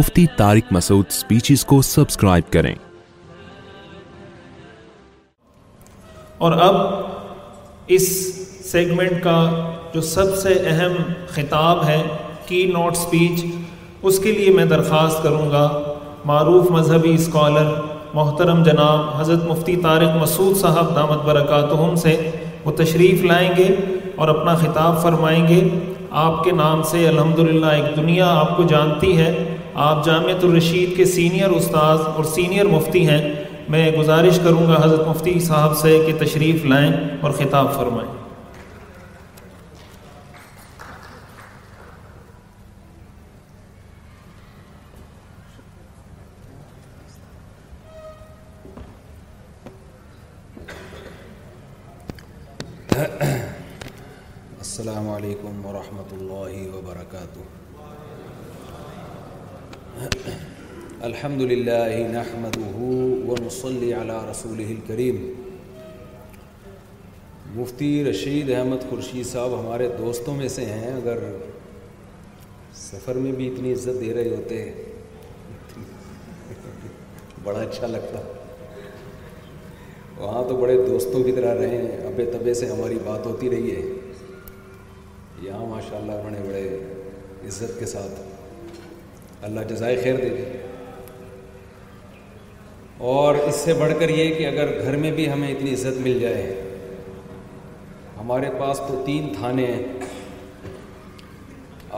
Mufti Tariq Masood speeches کو subscribe کریں اور اب اس سیگمنٹ کا جو سب سے اہم خطاب ہے کی نوٹ سپیچ اس کے لیے میں درخواست کروں گا معروف مذہبی اسکالر محترم جناب حضرت مفتی طارق مسعود صاحب دامت برکاتہم سے وہ تشریف لائیں گے اور اپنا خطاب فرمائیں گے آپ کے نام سے الحمدللہ ایک دنیا آپ کو جانتی ہے آپ جامعۃ الرشید کے سینئر استاذ اور سینئر مفتی ہیں میں گزارش کروں گا حضرت مفتی صاحب سے کہ تشریف لائیں اور خطاب فرمائیں السلام علیکم ورحمۃ اللہ وبرکاتہ الحمد للہ نحمده ونصلي و مصلی رسول کریم مفتی رشید احمد خورشید صاحب ہمارے دوستوں میں سے ہیں اگر سفر میں بھی اتنی عزت دے رہے ہوتے بڑا اچھا لگتا وہاں تو بڑے دوستوں کی طرح رہے ہیں ابے طبے سے ہماری بات ہوتی رہی ہے یہاں ماشاء اللہ بڑے بڑے عزت کے ساتھ اللہ جزائے خیر دے اور اس سے بڑھ کر یہ کہ اگر گھر میں بھی ہمیں اتنی عزت مل جائے ہمارے پاس تو تین تھانے ہیں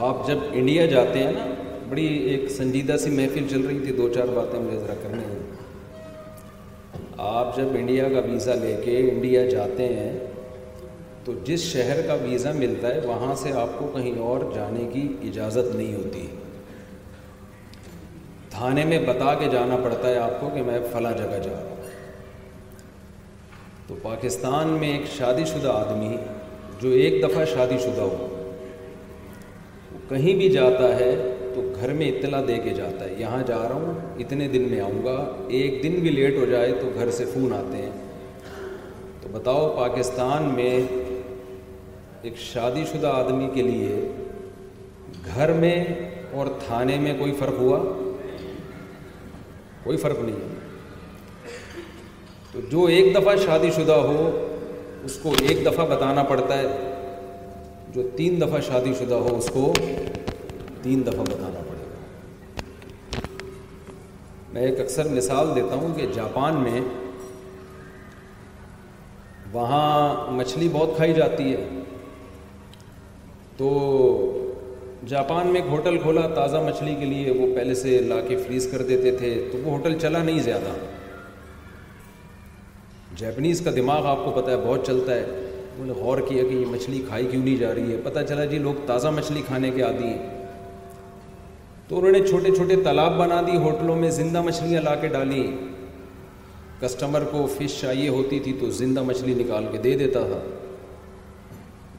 آپ جب انڈیا جاتے ہیں نا بڑی ایک سنجیدہ سی محفل چل رہی تھی دو چار باتیں مجھے ذرا کرنے ہیں آپ جب انڈیا کا ویزا لے کے انڈیا جاتے ہیں تو جس شہر کا ویزا ملتا ہے وہاں سے آپ کو کہیں اور جانے کی اجازت نہیں ہوتی تھانے میں بتا کے جانا پڑتا ہے آپ کو کہ میں فلاں جگہ جا رہا ہوں تو پاکستان میں ایک شادی شدہ آدمی جو ایک دفعہ شادی شدہ وہ کہیں بھی جاتا ہے تو گھر میں اطلاع دے کے جاتا ہے یہاں جا رہا ہوں اتنے دن میں آؤں گا ایک دن بھی لیٹ ہو جائے تو گھر سے فون آتے ہیں تو بتاؤ پاکستان میں ایک شادی شدہ آدمی کے لیے گھر میں اور تھانے میں کوئی فرق ہوا کوئی فرق نہیں ہے تو جو ایک دفعہ شادی شدہ ہو اس کو ایک دفعہ بتانا پڑتا ہے جو تین دفعہ شادی شدہ ہو اس کو تین دفعہ بتانا پڑے گا میں ایک اکثر مثال دیتا ہوں کہ جاپان میں وہاں مچھلی بہت کھائی جاتی ہے تو جاپان میں ایک ہوٹل کھولا تازہ مچھلی کے لیے وہ پہلے سے لا کے فریز کر دیتے تھے تو وہ ہوٹل چلا نہیں زیادہ جیپنیز کا دماغ آپ کو پتہ ہے بہت چلتا ہے انہوں نے غور کیا کہ یہ مچھلی کھائی کیوں نہیں جا رہی ہے پتہ چلا جی لوگ تازہ مچھلی کھانے کے عادی ہیں تو انہوں نے چھوٹے چھوٹے تالاب بنا دی ہوٹلوں میں زندہ مچھلیاں لا کے ڈالی کسٹمر کو فش چاہیے ہوتی تھی تو زندہ مچھلی نکال کے دے دیتا تھا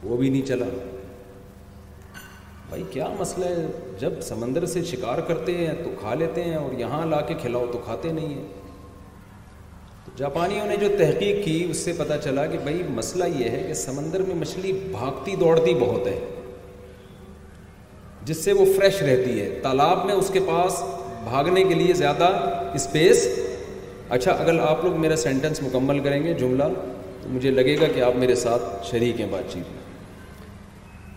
وہ بھی نہیں چلا بھائی کیا مسئلہ ہے جب سمندر سے شکار کرتے ہیں تو کھا لیتے ہیں اور یہاں لا کے کھلاؤ تو کھاتے نہیں ہیں جاپانیوں نے جو تحقیق کی اس سے پتہ چلا کہ بھائی مسئلہ یہ ہے کہ سمندر میں مچھلی بھاگتی دوڑتی بہت ہے جس سے وہ فریش رہتی ہے تالاب میں اس کے پاس بھاگنے کے لیے زیادہ اسپیس اچھا اگر آپ لوگ میرا سینٹنس مکمل کریں گے جملہ تو مجھے لگے گا کہ آپ میرے ساتھ شریک ہیں بات چیت میں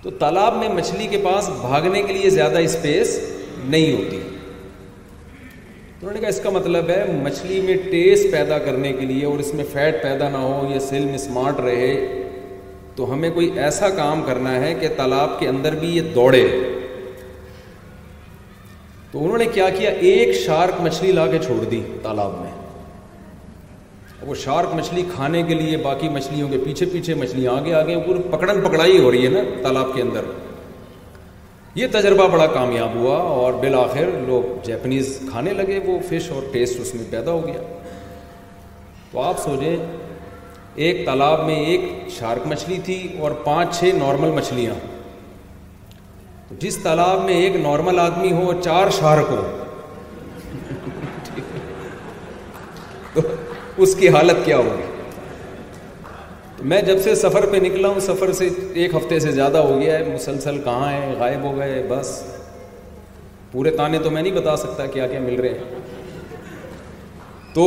تو تالاب میں مچھلی کے پاس بھاگنے کے لیے زیادہ اسپیس نہیں ہوتی تو انہوں نے کہا اس کا مطلب ہے مچھلی میں ٹیسٹ پیدا کرنے کے لیے اور اس میں فیٹ پیدا نہ ہو یا سلم اسمارٹ رہے تو ہمیں کوئی ایسا کام کرنا ہے کہ تالاب کے اندر بھی یہ دوڑے تو انہوں نے کیا کیا ایک شارک مچھلی لا کے چھوڑ دی تالاب میں وہ شارک مچھلی کھانے کے لیے باقی مچھلیوں کے پیچھے پیچھے مچھلیاں آگے آگے پوری پکڑن پکڑائی ہو رہی ہے نا تالاب کے اندر یہ تجربہ بڑا کامیاب ہوا اور بالآخر لوگ جیپنیز کھانے لگے وہ فش اور ٹیسٹ اس میں پیدا ہو گیا تو آپ سوچیں ایک تالاب میں ایک شارک مچھلی تھی اور پانچ چھ نارمل مچھلیاں جس تالاب میں ایک نارمل آدمی ہو اور چار شارک ہو اس کی حالت کیا ہوگی تو میں جب سے سفر پہ نکلا ہوں سفر سے ایک ہفتے سے زیادہ ہو گیا ہے مسلسل کہاں ہے غائب ہو گئے بس پورے تانے تو میں نہیں بتا سکتا کیا کیا مل رہے ہیں تو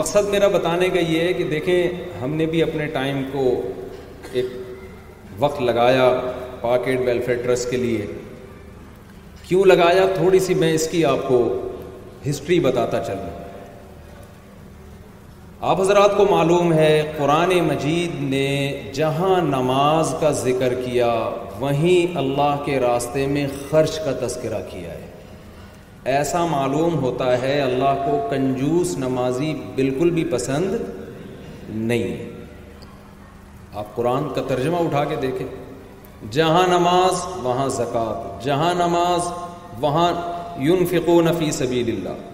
مقصد میرا بتانے کا یہ ہے کہ دیکھیں ہم نے بھی اپنے ٹائم کو ایک وقت لگایا پاکٹ ویلفیئر ٹرسٹ کے لیے کیوں لگایا تھوڑی سی میں اس کی آپ کو ہسٹری بتاتا چل رہا ہوں آپ حضرات کو معلوم ہے قرآن مجید نے جہاں نماز کا ذکر کیا وہیں اللہ کے راستے میں خرچ کا تذکرہ کیا ہے ایسا معلوم ہوتا ہے اللہ کو کنجوس نمازی بالکل بھی پسند نہیں آپ قرآن کا ترجمہ اٹھا کے دیکھیں جہاں نماز وہاں زکوٰۃ جہاں نماز وہاں یون فی سبیل اللہ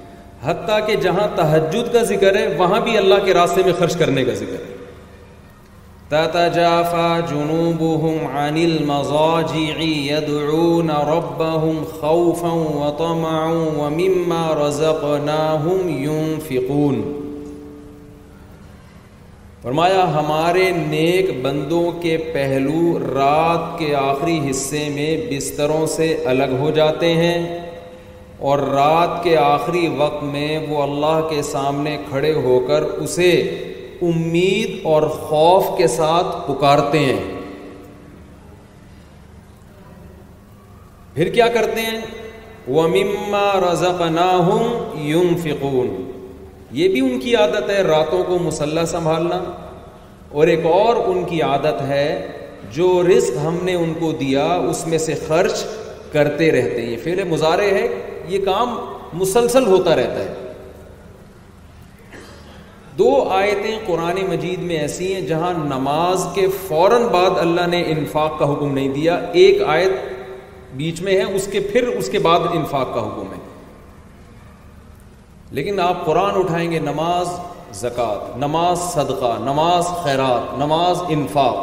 حتیٰ کہ جہاں تحجد کا ذکر ہے وہاں بھی اللہ کے راستے میں خرچ کرنے کا ذکر ہے تتجافى جنوبهم عن المضاجع يدعون ربهم خوفا وطمعا ومما رزقناهم ينفقون فرمایا ہمارے نیک بندوں کے پہلو رات کے آخری حصے میں بستروں سے الگ ہو جاتے ہیں اور رات کے آخری وقت میں وہ اللہ کے سامنے کھڑے ہو کر اسے امید اور خوف کے ساتھ پکارتے ہیں پھر کیا کرتے ہیں وہ مما فکون یہ بھی ان کی عادت ہے راتوں کو مسلح سنبھالنا اور ایک اور ان کی عادت ہے جو رزق ہم نے ان کو دیا اس میں سے خرچ کرتے رہتے ہیں فعل مظاہرے ہے یہ کام مسلسل ہوتا رہتا ہے دو آیتیں قرآن مجید میں ایسی ہیں جہاں نماز کے فوراً بعد اللہ نے انفاق کا حکم نہیں دیا ایک آیت بیچ میں ہے اس کے پھر اس کے بعد انفاق کا حکم ہے لیکن آپ قرآن اٹھائیں گے نماز زکوٰۃ نماز صدقہ نماز خیرات نماز انفاق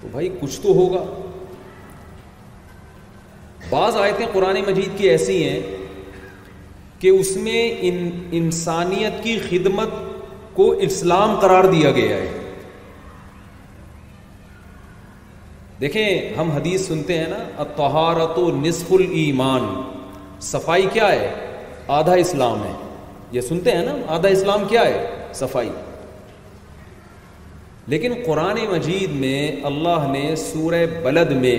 تو بھائی کچھ تو ہوگا بعض آیتیں قرآن مجید کی ایسی ہیں کہ اس میں ان انسانیت کی خدمت کو اسلام قرار دیا گیا ہے دیکھیں ہم حدیث سنتے ہیں نا اتہارت و نصف المان صفائی کیا ہے آدھا اسلام ہے یہ سنتے ہیں نا آدھا اسلام کیا ہے صفائی لیکن قرآن مجید میں اللہ نے سورہ بلد میں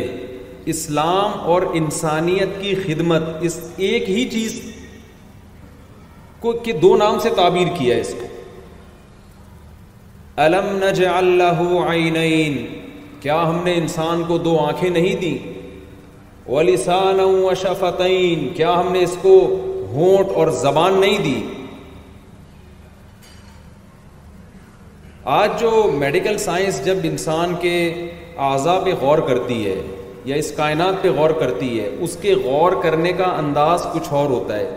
اسلام اور انسانیت کی خدمت اس ایک ہی چیز کو کے دو نام سے تعبیر کیا اس کو علم عینین کیا ہم نے انسان کو دو آنکھیں نہیں دیں شفتعین کیا ہم نے اس کو ہونٹ اور زبان نہیں دی آج جو میڈیکل سائنس جب انسان کے اعضا پہ غور کرتی ہے یا اس کائنات پہ غور کرتی ہے اس کے غور کرنے کا انداز کچھ اور ہوتا ہے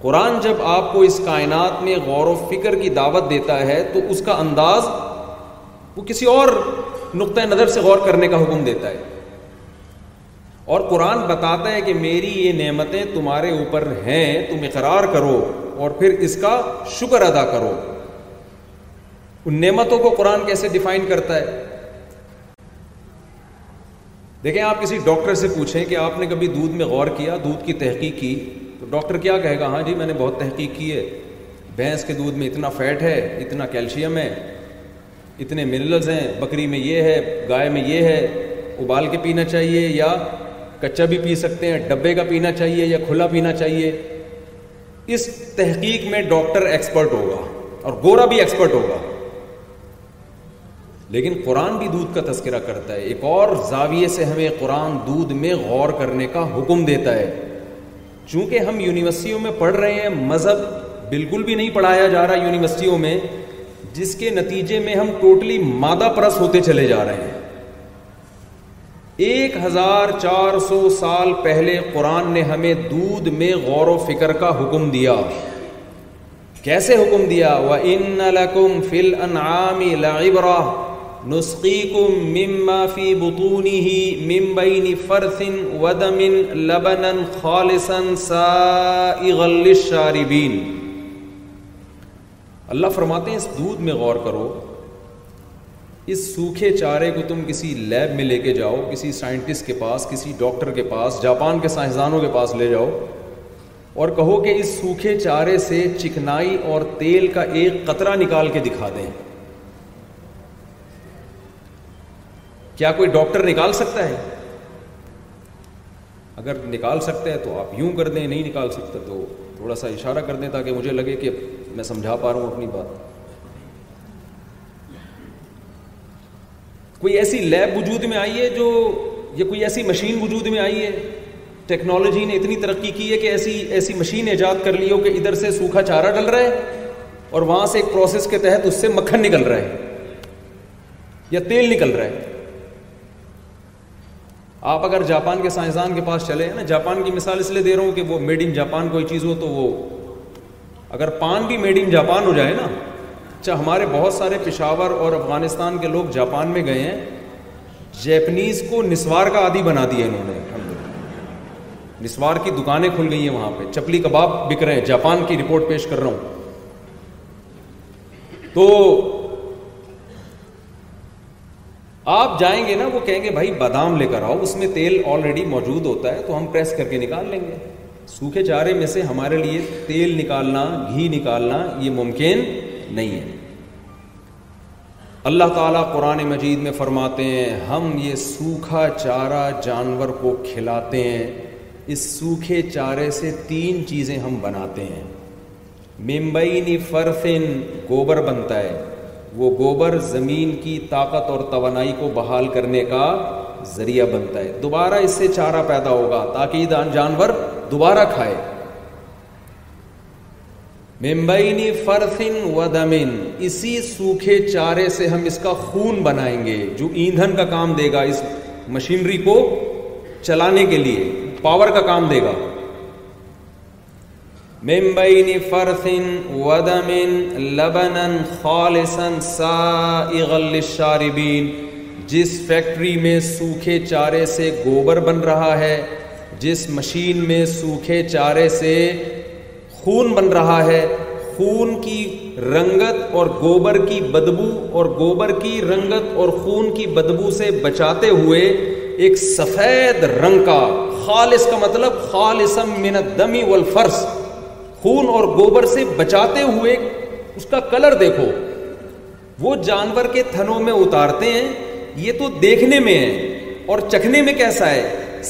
قرآن جب آپ کو اس کائنات میں غور و فکر کی دعوت دیتا ہے تو اس کا انداز وہ کسی اور نقطۂ نظر سے غور کرنے کا حکم دیتا ہے اور قرآن بتاتا ہے کہ میری یہ نعمتیں تمہارے اوپر ہیں تم اقرار کرو اور پھر اس کا شکر ادا کرو ان نعمتوں کو قرآن کیسے ڈیفائن کرتا ہے دیکھیں آپ کسی ڈاکٹر سے پوچھیں کہ آپ نے کبھی دودھ میں غور کیا دودھ کی تحقیق کی تو ڈاکٹر کیا کہے گا ہاں جی میں نے بہت تحقیق کی ہے بھینس کے دودھ میں اتنا فیٹ ہے اتنا کیلشیم ہے اتنے منرلز ہیں بکری میں یہ ہے گائے میں یہ ہے ابال کے پینا چاہیے یا کچا بھی پی سکتے ہیں ڈبے کا پینا چاہیے یا کھلا پینا چاہیے اس تحقیق میں ڈاکٹر ایکسپرٹ ہوگا اور گورا بھی ایکسپرٹ ہوگا لیکن قرآن بھی دودھ کا تذکرہ کرتا ہے ایک اور زاویے سے ہمیں قرآن دودھ میں غور کرنے کا حکم دیتا ہے چونکہ ہم یونیورسٹیوں میں پڑھ رہے ہیں مذہب بالکل بھی نہیں پڑھایا جا رہا یونیورسٹیوں میں جس کے نتیجے میں ہم ٹوٹلی مادہ پرس ہوتے چلے جا رہے ہیں ایک ہزار چار سو سال پہلے قرآن نے ہمیں دودھ میں غور و فکر کا حکم دیا کیسے حکم دیا وہ ان لکم فل مما من فرث ودم لبنا خالصا سائغا للشاربین اللہ فرماتے ہیں اس دودھ میں غور کرو اس سوکھے چارے کو تم کسی لیب میں لے کے جاؤ کسی سائنٹسٹ کے پاس کسی ڈاکٹر کے پاس جاپان کے سائنسدانوں کے پاس لے جاؤ اور کہو کہ اس سوکھے چارے سے چکنائی اور تیل کا ایک قطرہ نکال کے دکھا دیں کیا کوئی ڈاکٹر نکال سکتا ہے اگر نکال سکتا ہے تو آپ یوں کر دیں نہیں نکال سکتا تو تھوڑا سا اشارہ کر دیں تاکہ مجھے لگے کہ میں سمجھا پا رہا ہوں اپنی بات کوئی ایسی لیب وجود میں آئی ہے جو یا کوئی ایسی مشین وجود میں آئی ہے ٹیکنالوجی نے اتنی ترقی کی ہے کہ ایسی ایسی مشین ایجاد کر لی ہو کہ ادھر سے سوکھا چارہ ڈل رہا ہے اور وہاں سے ایک پروسیس کے تحت اس سے مکھن نکل رہا ہے یا تیل نکل رہا ہے آپ اگر جاپان کے سائنسدان کے پاس چلے ہیں نا جاپان کی مثال اس لیے دے رہا ہوں کہ وہ میڈ ان جاپان کوئی چیز ہو تو وہ اگر پان بھی میڈ ان جاپان ہو جائے نا اچھا ہمارے بہت سارے پشاور اور افغانستان کے لوگ جاپان میں گئے ہیں جیپنیز کو نسوار کا عادی بنا دیا انہوں نے نسوار کی دکانیں کھل گئی ہیں وہاں پہ چپلی کباب بک رہے ہیں جاپان کی رپورٹ پیش کر رہا ہوں تو آپ جائیں گے نا وہ کہیں گے بھائی بادام لے کر آؤ اس میں تیل آلریڈی موجود ہوتا ہے تو ہم پریس کر کے نکال لیں گے سوکھے چارے میں سے ہمارے لیے تیل نکالنا گھی نکالنا یہ ممکن نہیں ہے اللہ تعالیٰ قرآن مجید میں فرماتے ہیں ہم یہ سوکھا چارہ جانور کو کھلاتے ہیں اس سوکھے چارے سے تین چیزیں ہم بناتے ہیں ممبئی فرفن گوبر بنتا ہے وہ گوبر زمین کی طاقت اور توانائی کو بحال کرنے کا ذریعہ بنتا ہے دوبارہ اس سے چارہ پیدا ہوگا تاکہ جانور دوبارہ کھائے ممبئی فرسن و دمن اسی سوکھے چارے سے ہم اس کا خون بنائیں گے جو ایندھن کا کام دے گا اس مشینری کو چلانے کے لیے پاور کا کام دے گا من فرث ودم لبنا خالصا سائغا للشاربين جس فیکٹری میں سوکھے چارے سے گوبر بن رہا ہے جس مشین میں سوکھے چارے سے خون بن رہا ہے خون کی رنگت اور گوبر کی بدبو اور گوبر کی رنگت اور خون کی بدبو سے بچاتے ہوئے ایک سفید رنگ کا خالص کا مطلب خالصم من الدمی والفرس خون اور گوبر سے بچاتے ہوئے اس کا کلر دیکھو وہ جانور کے تھنوں میں اتارتے ہیں یہ تو دیکھنے میں ہے اور چکھنے میں کیسا ہے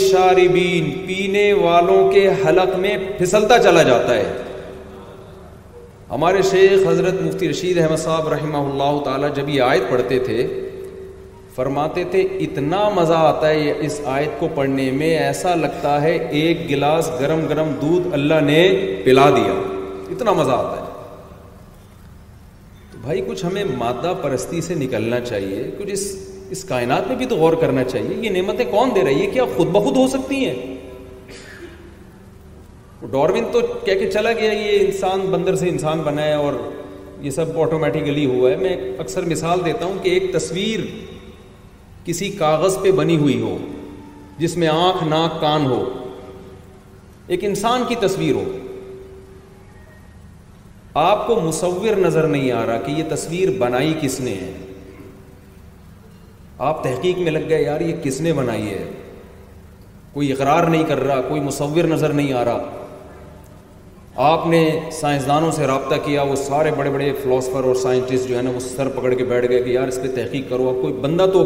شاربین پینے والوں کے حلق میں پھسلتا چلا جاتا ہے ہمارے شیخ حضرت مفتی رشید احمد صاحب رحمہ اللہ تعالی جب یہ آیت پڑھتے تھے فرماتے تھے اتنا مزہ آتا ہے اس آیت کو پڑھنے میں ایسا لگتا ہے ایک گلاس گرم گرم دودھ اللہ نے پلا دیا اتنا مزہ آتا ہے تو بھائی کچھ ہمیں مادہ پرستی سے نکلنا چاہیے کچھ اس اس کائنات میں بھی تو غور کرنا چاہیے یہ نعمتیں کون دے رہی ہے کیا خود بخود ہو سکتی ہیں ڈاروین تو کہہ کے چلا گیا یہ انسان بندر سے انسان بنا ہے اور یہ سب آٹومیٹیکلی ہوا ہے میں اکثر مثال دیتا ہوں کہ ایک تصویر کسی کاغذ پہ بنی ہوئی ہو جس میں آنکھ ناک کان ہو ایک انسان کی تصویر ہو آپ کو مصور نظر نہیں آ رہا کہ یہ تصویر بنائی کس نے ہے آپ تحقیق میں لگ گئے یار یہ کس نے بنائی ہے کوئی اقرار نہیں کر رہا کوئی مصور نظر نہیں آ رہا آپ نے سائنسدانوں سے رابطہ کیا وہ سارے بڑے بڑے فلاسفر اور سائنٹسٹ جو ہے نا وہ سر پکڑ کے بیٹھ گئے کہ یار اس پہ تحقیق کرو آپ کوئی بندہ تو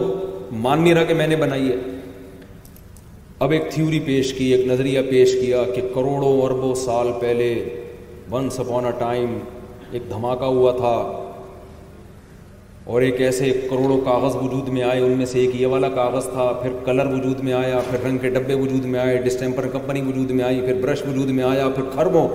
مان نہیں رہا کہ میں نے بنائی ہے اب ایک تھیوری پیش کی ایک نظریہ پیش کیا کہ کروڑوں اربوں سال پہلے اے ٹائم ایک دھماکہ ہوا تھا اور ایک ایسے کروڑوں کاغذ وجود میں آئے ان میں سے ایک یہ والا کاغذ تھا پھر کلر وجود میں آیا پھر رنگ کے ڈبے وجود میں آئے ڈسٹیمپر کمپنی وجود میں آئی پھر برش وجود میں آیا پھر خربوں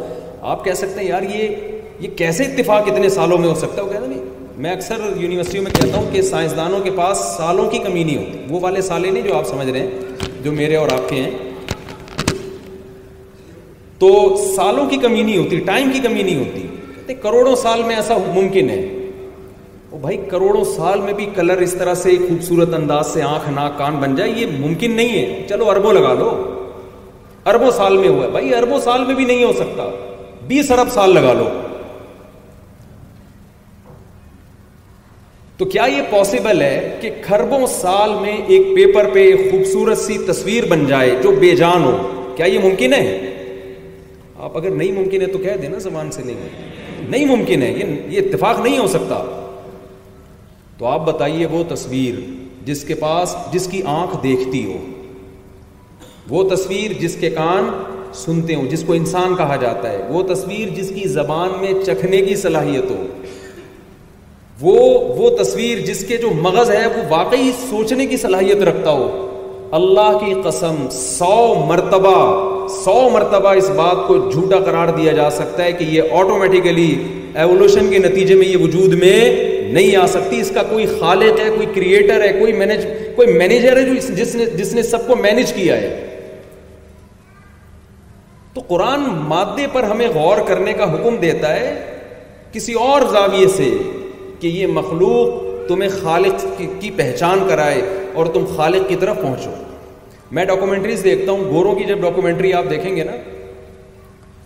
آپ کہہ سکتے ہیں یار یہ یہ کیسے اتفاق اتنے سالوں میں ہو سکتا ہے وہ نہیں میں اکثر یونیورسٹیوں میں کہتا ہوں کہ سائنسدانوں کے پاس سالوں کی کمی نہیں ہوتی وہ والے سالے نہیں جو آپ سمجھ رہے ہیں جو میرے اور آپ کے ہیں تو سالوں کی کمی نہیں ہوتی ٹائم کی کمی نہیں ہوتی کہتے کروڑوں سال میں ایسا ممکن ہے بھائی کروڑوں سال میں بھی کلر اس طرح سے خوبصورت انداز سے آنکھ ناک کان بن جائے یہ ممکن نہیں ہے چلو اربوں لگا لو اربوں سال میں ہوا ہے بھائی اربوں سال میں بھی نہیں ہو سکتا بیس ارب سال لگا لو تو کیا یہ پاسبل ہے کہ خربوں سال میں ایک پیپر پہ ایک خوبصورت سی تصویر بن جائے جو بے جان ہو کیا یہ ممکن ہے آپ اگر نہیں ممکن ہے تو کہہ دیں نا زبان سے نہیں نہیں ممکن ہے یہ یہ اتفاق نہیں ہو سکتا تو آپ بتائیے وہ تصویر جس کے پاس جس کی آنکھ دیکھتی ہو وہ تصویر جس کے کان سنتے ہو جس کو انسان کہا جاتا ہے وہ تصویر جس کی زبان میں چکھنے کی صلاحیت ہو وہ وہ تصویر جس کے جو مغز ہے وہ واقعی سوچنے کی صلاحیت رکھتا ہو اللہ کی قسم سو مرتبہ سو مرتبہ اس بات کو جھوٹا قرار دیا جا سکتا ہے کہ یہ آٹومیٹیکلی ایولیوشن کے نتیجے میں یہ وجود میں نہیں آ سکتی اس کا کوئی خالق ہے کوئی کریٹر ہے کوئی مینج کوئی مینیجر ہے جو جس نے جس نے سب کو مینج کیا ہے تو قرآن مادے پر ہمیں غور کرنے کا حکم دیتا ہے کسی اور زاویے سے کہ یہ مخلوق تمہیں خالق کی پہچان کرائے اور تم خالق کی طرف پہنچو میں ڈاکومنٹریز دیکھتا ہوں گوروں کی جب ڈاکومنٹری آپ دیکھیں گے نا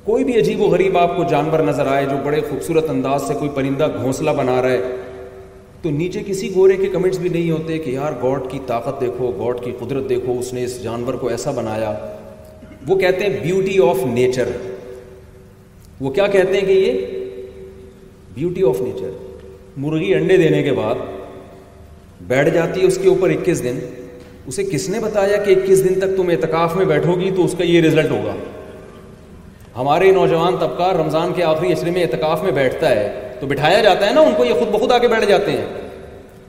کوئی بھی عجیب و غریب آپ کو جانور نظر آئے جو بڑے خوبصورت انداز سے کوئی پرندہ گھونسلہ بنا رہا ہے تو نیچے کسی گورے کے کمنٹس بھی نہیں ہوتے کہ یار گاڈ کی طاقت دیکھو گاڈ کی قدرت دیکھو اس نے اس جانور کو ایسا بنایا وہ کہتے ہیں بیوٹی آف نیچر وہ کیا کہتے ہیں کہ یہ بیوٹی آف نیچر مرغی انڈے دینے کے بعد بیٹھ جاتی ہے اس کے اوپر اکیس دن اسے کس نے بتایا کہ اکیس دن تک تم اعتکاف میں بیٹھو گی تو اس کا یہ رزلٹ ہوگا ہمارے نوجوان طبقہ رمضان کے آخری عشرے میں اعتکاف میں بیٹھتا ہے تو بٹھایا جاتا ہے نا ان کو یہ خود بخود آ کے بیٹھ جاتے ہیں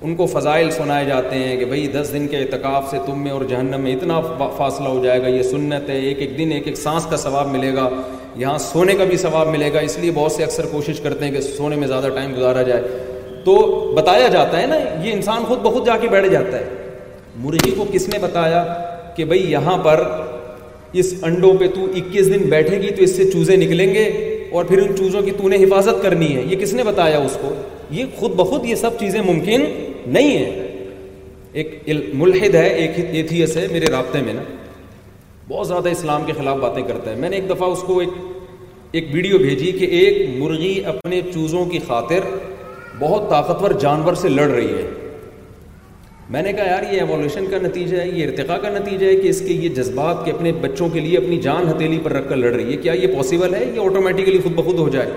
ان کو فضائل سنائے جاتے ہیں کہ بھائی دس دن کے اعتکاف سے تم میں اور جہنم میں اتنا فاصلہ ہو جائے گا یہ سنت ہے ایک ایک دن ایک ایک سانس کا ثواب ملے گا یہاں سونے کا بھی ثواب ملے گا اس لیے بہت سے اکثر کوشش کرتے ہیں کہ سونے میں زیادہ ٹائم گزارا جائے تو بتایا جاتا ہے نا یہ انسان خود بہت جا کے بیٹھ جاتا ہے مرغی کو کس نے بتایا کہ بھائی یہاں پر اس انڈوں پہ تو اکیس دن بیٹھے گی تو اس سے چوزے نکلیں گے اور پھر ان چوزوں کی تو نے حفاظت کرنی ہے یہ کس نے بتایا اس کو یہ خود بخود یہ سب چیزیں ممکن نہیں ہیں ایک ملحد ہے ایک ایتھیس ہے میرے رابطے میں نا بہت زیادہ اسلام کے خلاف باتیں کرتا ہے میں نے ایک دفعہ اس کو ایک ایک ویڈیو بھیجی کہ ایک مرغی اپنے چوزوں کی خاطر بہت طاقتور جانور سے لڑ رہی ہے میں نے کہا یار یہ ایوالیوشن کا نتیجہ ہے یہ ارتقا کا نتیجہ ہے کہ اس کے یہ جذبات کے اپنے بچوں کے لیے اپنی جان ہتھیلی پر رکھ کر لڑ رہی ہے کیا یہ پاسبل ہے یہ آٹومیٹیکلی خود بخود ہو جائے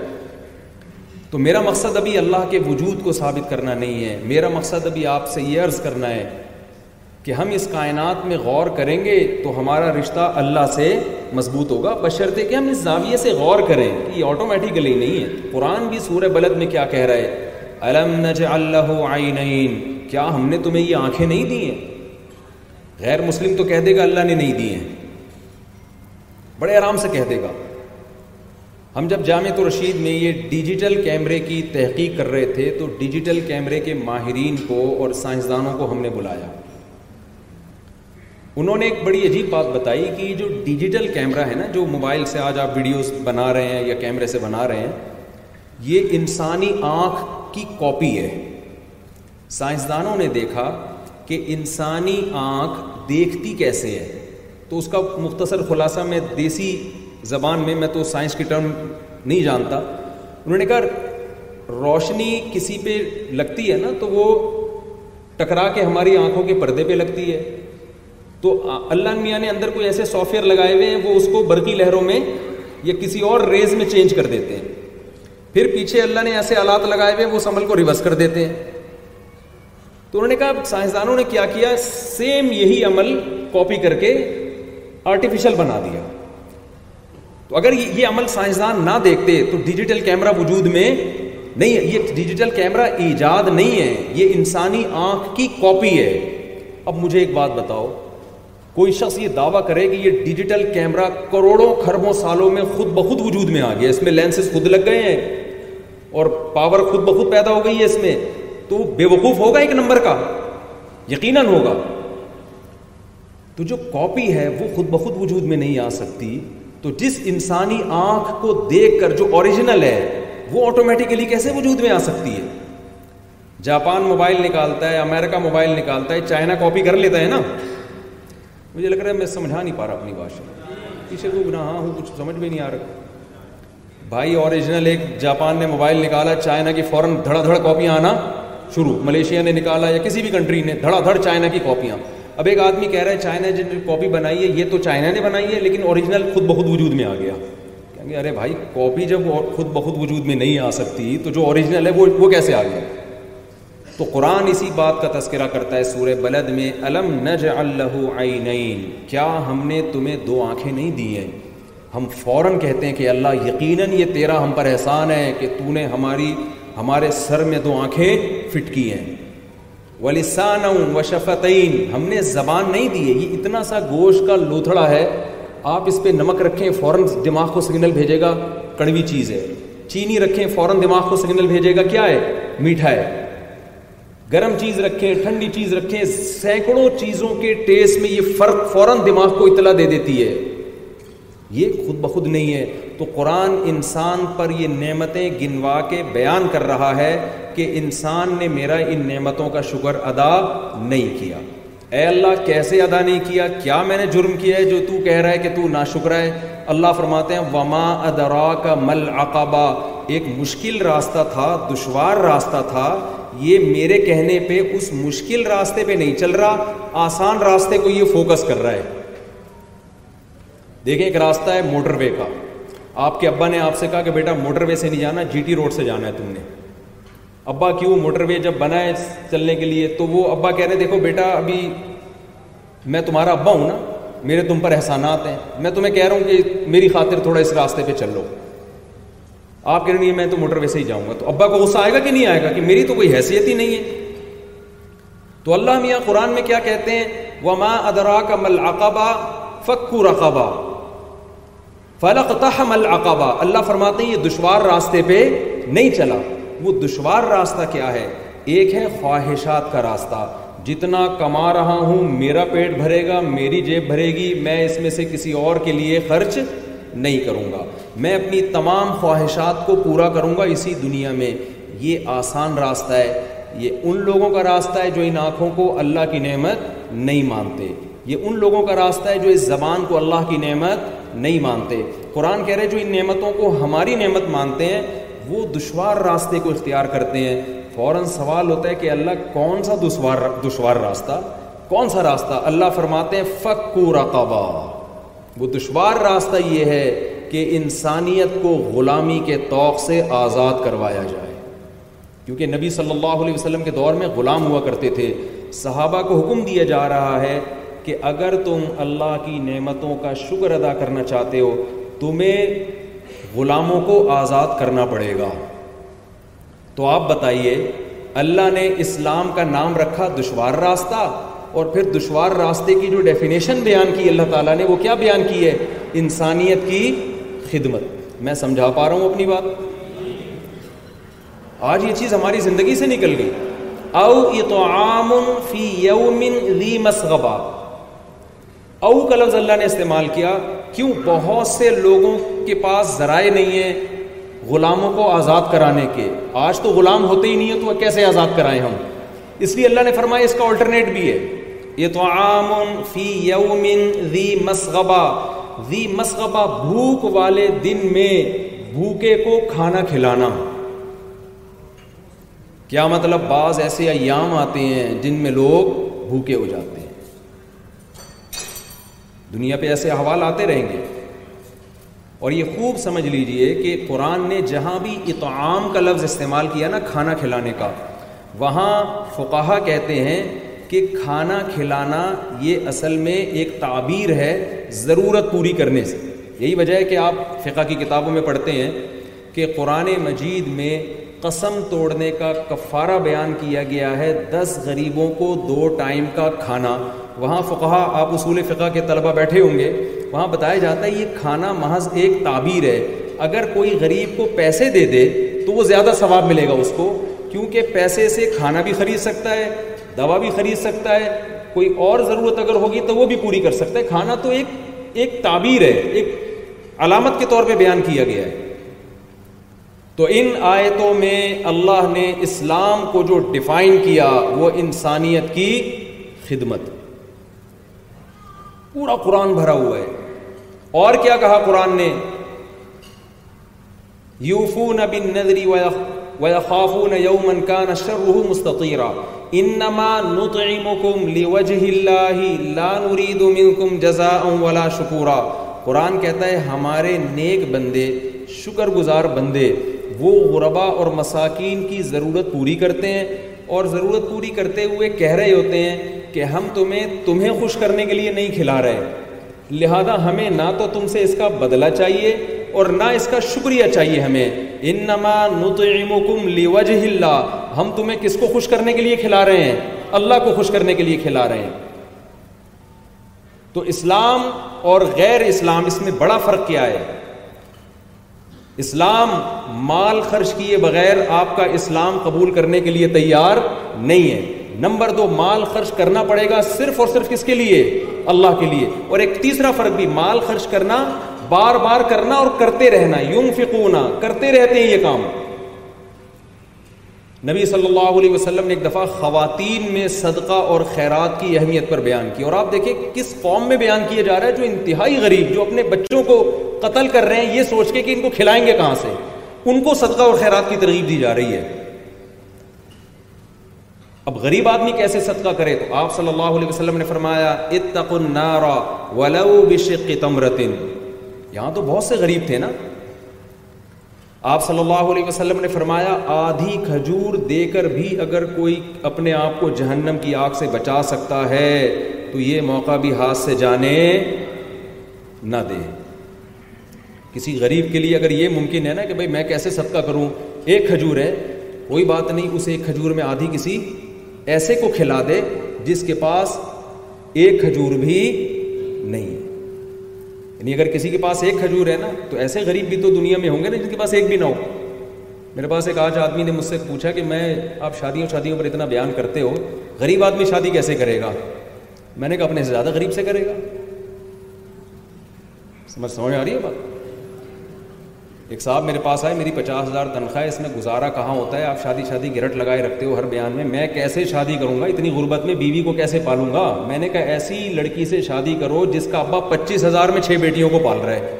تو میرا مقصد ابھی اللہ کے وجود کو ثابت کرنا نہیں ہے میرا مقصد ابھی آپ سے یہ عرض کرنا ہے کہ ہم اس کائنات میں غور کریں گے تو ہمارا رشتہ اللہ سے مضبوط ہوگا بشرطے کہ ہم اس زاویے سے غور کریں کہ یہ آٹومیٹیکلی نہیں ہے قرآن بھی سورہ بلد میں کیا کہہ رہا ہے الم اللہ عینین کیا ہم نے تمہیں یہ آنکھیں نہیں دی ہیں غیر مسلم تو کہہ دے گا اللہ نے نہیں دی ہیں بڑے آرام سے کہہ دے گا ہم جب جامع رشید میں یہ ڈیجیٹل کیمرے کی تحقیق کر رہے تھے تو ڈیجیٹل کیمرے کے ماہرین کو اور سائنسدانوں کو ہم نے بلایا انہوں نے ایک بڑی عجیب بات بتائی کہ جو ڈیجیٹل کیمرہ ہے نا جو موبائل سے آج آپ ویڈیوز بنا رہے ہیں یا کیمرے سے بنا رہے ہیں یہ انسانی آنکھ کی کاپی ہے سائنسدانوں نے دیکھا کہ انسانی آنکھ دیکھتی کیسے ہے تو اس کا مختصر خلاصہ میں دیسی زبان میں میں تو سائنس کی ٹرم نہیں جانتا انہوں نے کہا روشنی کسی پہ لگتی ہے نا تو وہ ٹکرا کے ہماری آنکھوں کے پردے پہ لگتی ہے تو اللہ میاں نے اندر کوئی ایسے سافٹ ویئر لگائے ہوئے ہیں وہ اس کو برقی لہروں میں یا کسی اور ریز میں چینج کر دیتے ہیں پھر پیچھے اللہ نے ایسے آلات لگائے ہوئے وہ اس عمل کو ریورس کر دیتے ہیں تو انہوں نے کہا سائنسدانوں نے کیا کیا سیم یہی عمل کاپی کر کے آرٹیفیشل بنا دیا تو اگر یہ عمل سائنسدان نہ دیکھتے تو ڈیجیٹل کیمرہ وجود میں نہیں ہے یہ ڈیجیٹل کیمرہ ایجاد نہیں ہے یہ انسانی آنکھ کی کاپی ہے اب مجھے ایک بات بتاؤ کوئی شخص یہ دعویٰ کرے کہ یہ ڈیجیٹل کیمرہ کروڑوں خربوں سالوں میں خود بخود وجود میں آ گیا اس میں لینسز خود لگ گئے ہیں اور پاور خود بخود پیدا ہو گئی ہے اس میں تو وہ بے وقوف ہوگا ایک نمبر کا یقیناً ہوگا تو جو کاپی ہے وہ خود بخود وجود میں نہیں آ سکتی تو جس انسانی آنکھ کو دیکھ کر جو اوریجنل ہے وہ آٹومیٹیکلی کیسے وجود میں آ سکتی ہے جاپان موبائل نکالتا ہے امریکہ موبائل نکالتا ہے چائنا کاپی کر لیتا ہے نا مجھے لگ رہا ہے میں سمجھا نہیں پا رہا اپنی پیچھے کو ہاں ہوں کچھ سمجھ میں نہیں آ رہا بھائی اوریجنل ایک جاپان نے موبائل نکالا چائنا کی فوراً دھڑا دھڑ کاپیاں آنا شروع ملیشیا نے نکالا یا کسی بھی کنٹری نے دھڑا دھڑ چائنا کی کاپیاں اب ایک آدمی کہہ رہا ہے چائنا جن کاپی بنائی ہے یہ تو چائنا نے بنائی ہے لیکن اوریجنل خود بہت وجود میں آ گیا کہیں گے ارے بھائی کاپی جب خود بہت وجود میں نہیں آ سکتی تو جو اوریجنل ہے وہ کیسے آ گیا تو قرآن اسی بات کا تذکرہ کرتا ہے سورہ بلد میں علم نج اللہ کیا ہم نے تمہیں دو آنکھیں نہیں دی ہیں ہم فوراً کہتے ہیں کہ اللہ یقیناً یہ تیرا ہم پر احسان ہے کہ تو نے ہماری ہمارے سر میں دو آنکھیں فٹ کی ہیں ولیسان و شفتعین ہم نے زبان نہیں دی ہے یہ اتنا سا گوشت کا لوتھڑا ہے آپ اس پہ نمک رکھیں فوراً دماغ کو سگنل بھیجے گا کڑوی چیز ہے چینی رکھیں فوراً دماغ کو سگنل بھیجے گا کیا ہے میٹھا ہے گرم چیز رکھیں ٹھنڈی چیز رکھیں سینکڑوں چیزوں کے ٹیسٹ میں یہ فرق فوراً دماغ کو اطلاع دے دیتی ہے یہ خود بخود نہیں ہے تو قرآن انسان پر یہ نعمتیں گنوا کے بیان کر رہا ہے کہ انسان نے میرا ان نعمتوں کا شکر ادا نہیں کیا اے اللہ کیسے ادا نہیں کیا کیا میں نے جرم کیا ہے جو تو کہہ رہا ہے کہ تو نا شکر ہے اللہ فرماتے ہیں وما ادرا کا مل اقبا ایک مشکل راستہ تھا دشوار راستہ تھا یہ میرے کہنے پہ اس مشکل راستے پہ نہیں چل رہا آسان راستے کو یہ فوکس کر رہا ہے دیکھیں ایک راستہ ہے موٹر وے کا آپ کے ابا نے آپ سے کہا کہ بیٹا موٹر وے سے نہیں جانا جی ٹی روڈ سے جانا ہے تم نے ابا کیوں موٹر وے جب بنا ہے چلنے کے لیے تو وہ ابا کہہ رہے دیکھو بیٹا ابھی میں تمہارا ابا ہوں نا میرے تم پر احسانات ہیں میں تمہیں کہہ رہا ہوں کہ میری خاطر تھوڑا اس راستے پہ چل لو آپ کہہ رہے ہیں میں تو موٹر وے سے ہی جاؤں گا تو ابا کو غصہ آئے گا کہ نہیں آئے گا کہ میری تو کوئی حیثیت ہی نہیں ہے تو اللہ میاں قرآن میں کیا کہتے ہیں وما مل ملاقبہ فکو رقبہ فلق تحم العقبہ اللہ فرماتے ہیں یہ دشوار راستے پہ نہیں چلا وہ دشوار راستہ کیا ہے ایک ہے خواہشات کا راستہ جتنا کما رہا ہوں میرا پیٹ بھرے گا میری جیب بھرے گی میں اس میں سے کسی اور کے لیے خرچ نہیں کروں گا میں اپنی تمام خواہشات کو پورا کروں گا اسی دنیا میں یہ آسان راستہ ہے یہ ان لوگوں کا راستہ ہے جو ان آنکھوں کو اللہ کی نعمت نہیں مانتے یہ ان لوگوں کا راستہ ہے جو اس زبان کو اللہ کی نعمت نہیں مانتے قرآن کہہ رہے جو ان نعمتوں کو ہماری نعمت مانتے ہیں وہ دشوار راستے کو اختیار کرتے ہیں فوراً سوال ہوتا ہے کہ اللہ کون سا دشوار دشوار راستہ کون سا راستہ اللہ فرماتے ہیں رقبہ وہ دشوار راستہ یہ ہے کہ انسانیت کو غلامی کے توق سے آزاد کروایا جائے کیونکہ نبی صلی اللہ علیہ وسلم کے دور میں غلام ہوا کرتے تھے صحابہ کو حکم دیا جا رہا ہے کہ اگر تم اللہ کی نعمتوں کا شکر ادا کرنا چاہتے ہو تمہیں غلاموں کو آزاد کرنا پڑے گا تو آپ بتائیے اللہ نے اسلام کا نام رکھا دشوار راستہ اور پھر دشوار راستے کی جو ڈیفینیشن بیان کی اللہ تعالیٰ نے وہ کیا بیان کی ہے انسانیت کی خدمت میں سمجھا پا رہا ہوں اپنی بات آج یہ چیز ہماری زندگی سے نکل گئی او اطعام فی یوم ذی مسغبہ او کا لفظ اللہ نے استعمال کیا کیوں بہت سے لوگوں کے پاس ذرائع نہیں ہیں غلاموں کو آزاد کرانے کے آج تو غلام ہوتے ہی نہیں ہیں تو کیسے آزاد کرائیں ہم اس لیے اللہ نے فرمایا اس کا آلٹرنیٹ بھی ہے یہ تو عام فی یوم ذی مسغبہ مسغبہ بھوک والے دن میں بھوکے کو کھانا کھلانا کیا مطلب بعض ایسے ایام آتے ہیں جن میں لوگ بھوکے ہو جاتے ہیں دنیا پہ ایسے احوال آتے رہیں گے اور یہ خوب سمجھ لیجئے کہ قرآن نے جہاں بھی اطعام کا لفظ استعمال کیا نا کھانا کھلانے کا وہاں فقاہ کہتے ہیں کہ کھانا کھلانا یہ اصل میں ایک تعبیر ہے ضرورت پوری کرنے سے یہی وجہ ہے کہ آپ فقہ کی کتابوں میں پڑھتے ہیں کہ قرآن مجید میں قسم توڑنے کا کفارہ بیان کیا گیا ہے دس غریبوں کو دو ٹائم کا کھانا وہاں فقہ آپ اصول فقہ کے طلبہ بیٹھے ہوں گے وہاں بتایا جاتا ہے یہ کھانا محض ایک تعبیر ہے اگر کوئی غریب کو پیسے دے دے تو وہ زیادہ ثواب ملے گا اس کو کیونکہ پیسے سے کھانا بھی خرید سکتا ہے دوا بھی خرید سکتا ہے کوئی اور ضرورت اگر ہوگی تو وہ بھی پوری کر سکتا ہے کھانا تو ایک ایک تعبیر ہے ایک علامت کے طور پہ بیان کیا گیا ہے تو ان آیتوں میں اللہ نے اسلام کو جو ڈیفائن کیا وہ انسانیت کی خدمت پورا قرآن بھرا ہوا ہے اور کیا کہا قرآن نے یوفون بن نظری وَيَخَافُونَ يَوْمًا كَانَ شَرُّهُ مُسْتَطِيرًا انما نطعمكم لوجه الله لا نريد منكم جزاء ولا شكورا قرآن کہتا ہے ہمارے نیک بندے شکر گزار بندے وہ غربا اور مساکین کی ضرورت پوری کرتے ہیں اور ضرورت پوری کرتے ہوئے کہہ رہے ہوتے ہیں کہ ہم تمہیں تمہیں خوش کرنے کے لیے نہیں کھلا رہے لہذا ہمیں نہ تو تم سے اس کا بدلہ چاہیے اور نہ اس کا شکریہ چاہیے ہمیں لوجہ اللہ ہم تمہیں کس کو خوش کرنے کے لیے کھلا رہے ہیں اللہ کو خوش کرنے کے لیے کھلا رہے ہیں تو اسلام اور غیر اسلام اس میں بڑا فرق کیا ہے اسلام مال خرچ کیے بغیر آپ کا اسلام قبول کرنے کے لیے تیار نہیں ہے نمبر دو مال خرچ کرنا پڑے گا صرف اور صرف کس کے لیے اللہ کے لیے اور ایک تیسرا فرق بھی مال خرچ کرنا بار بار کرنا اور کرتے رہنا یوں فکونا کرتے رہتے ہیں یہ کام نبی صلی اللہ علیہ وسلم نے ایک دفعہ خواتین میں صدقہ اور خیرات کی اہمیت پر بیان کی اور آپ دیکھیں کس فارم میں بیان کیا جا رہا ہے جو انتہائی غریب جو اپنے بچوں کو قتل کر رہے ہیں یہ سوچ کے کہ ان کو کھلائیں گے کہاں سے ان کو صدقہ اور خیرات کی ترغیب دی جا رہی ہے اب غریب آدمی کیسے صدقہ کرے تو آپ صلی اللہ علیہ وسلم نے فرمایا اتق النار ولو بشق تمرتن یہاں تو بہت سے غریب تھے نا آپ صلی اللہ علیہ وسلم نے فرمایا آدھی کھجور دے کر بھی اگر کوئی اپنے آپ کو جہنم کی آگ سے بچا سکتا ہے تو یہ موقع بھی ہاتھ سے جانے نہ دے کسی غریب کے لیے اگر یہ ممکن ہے نا کہ بھائی میں کیسے صدقہ کروں ایک کھجور ہے کوئی بات نہیں اس ایک کھجور میں آدھی کسی ایسے کو کھلا دے جس کے پاس ایک کھجور بھی نہیں یعنی اگر کسی کے پاس ایک کھجور ہے نا تو ایسے غریب بھی تو دنیا میں ہوں گے نا جن کے پاس ایک بھی نہ ہو میرے پاس ایک آج آدمی نے مجھ سے پوچھا کہ میں آپ شادیوں شادیوں پر اتنا بیان کرتے ہو غریب آدمی شادی کیسے کرے گا میں نے کہا اپنے سے زیادہ غریب سے کرے گا سمجھ سمجھ آ رہی ہے بات ایک صاحب میرے پاس آئے میری پچاس ہزار تنخواہ اس میں گزارا کہاں ہوتا ہے آپ شادی شادی گرٹ لگائے رکھتے ہو ہر بیان میں میں کیسے شادی کروں گا اتنی غربت میں بیوی کو کیسے پالوں گا میں نے کہا ایسی لڑکی سے شادی کرو جس کا ابا پچیس ہزار میں چھ بیٹیوں کو پال رہا ہے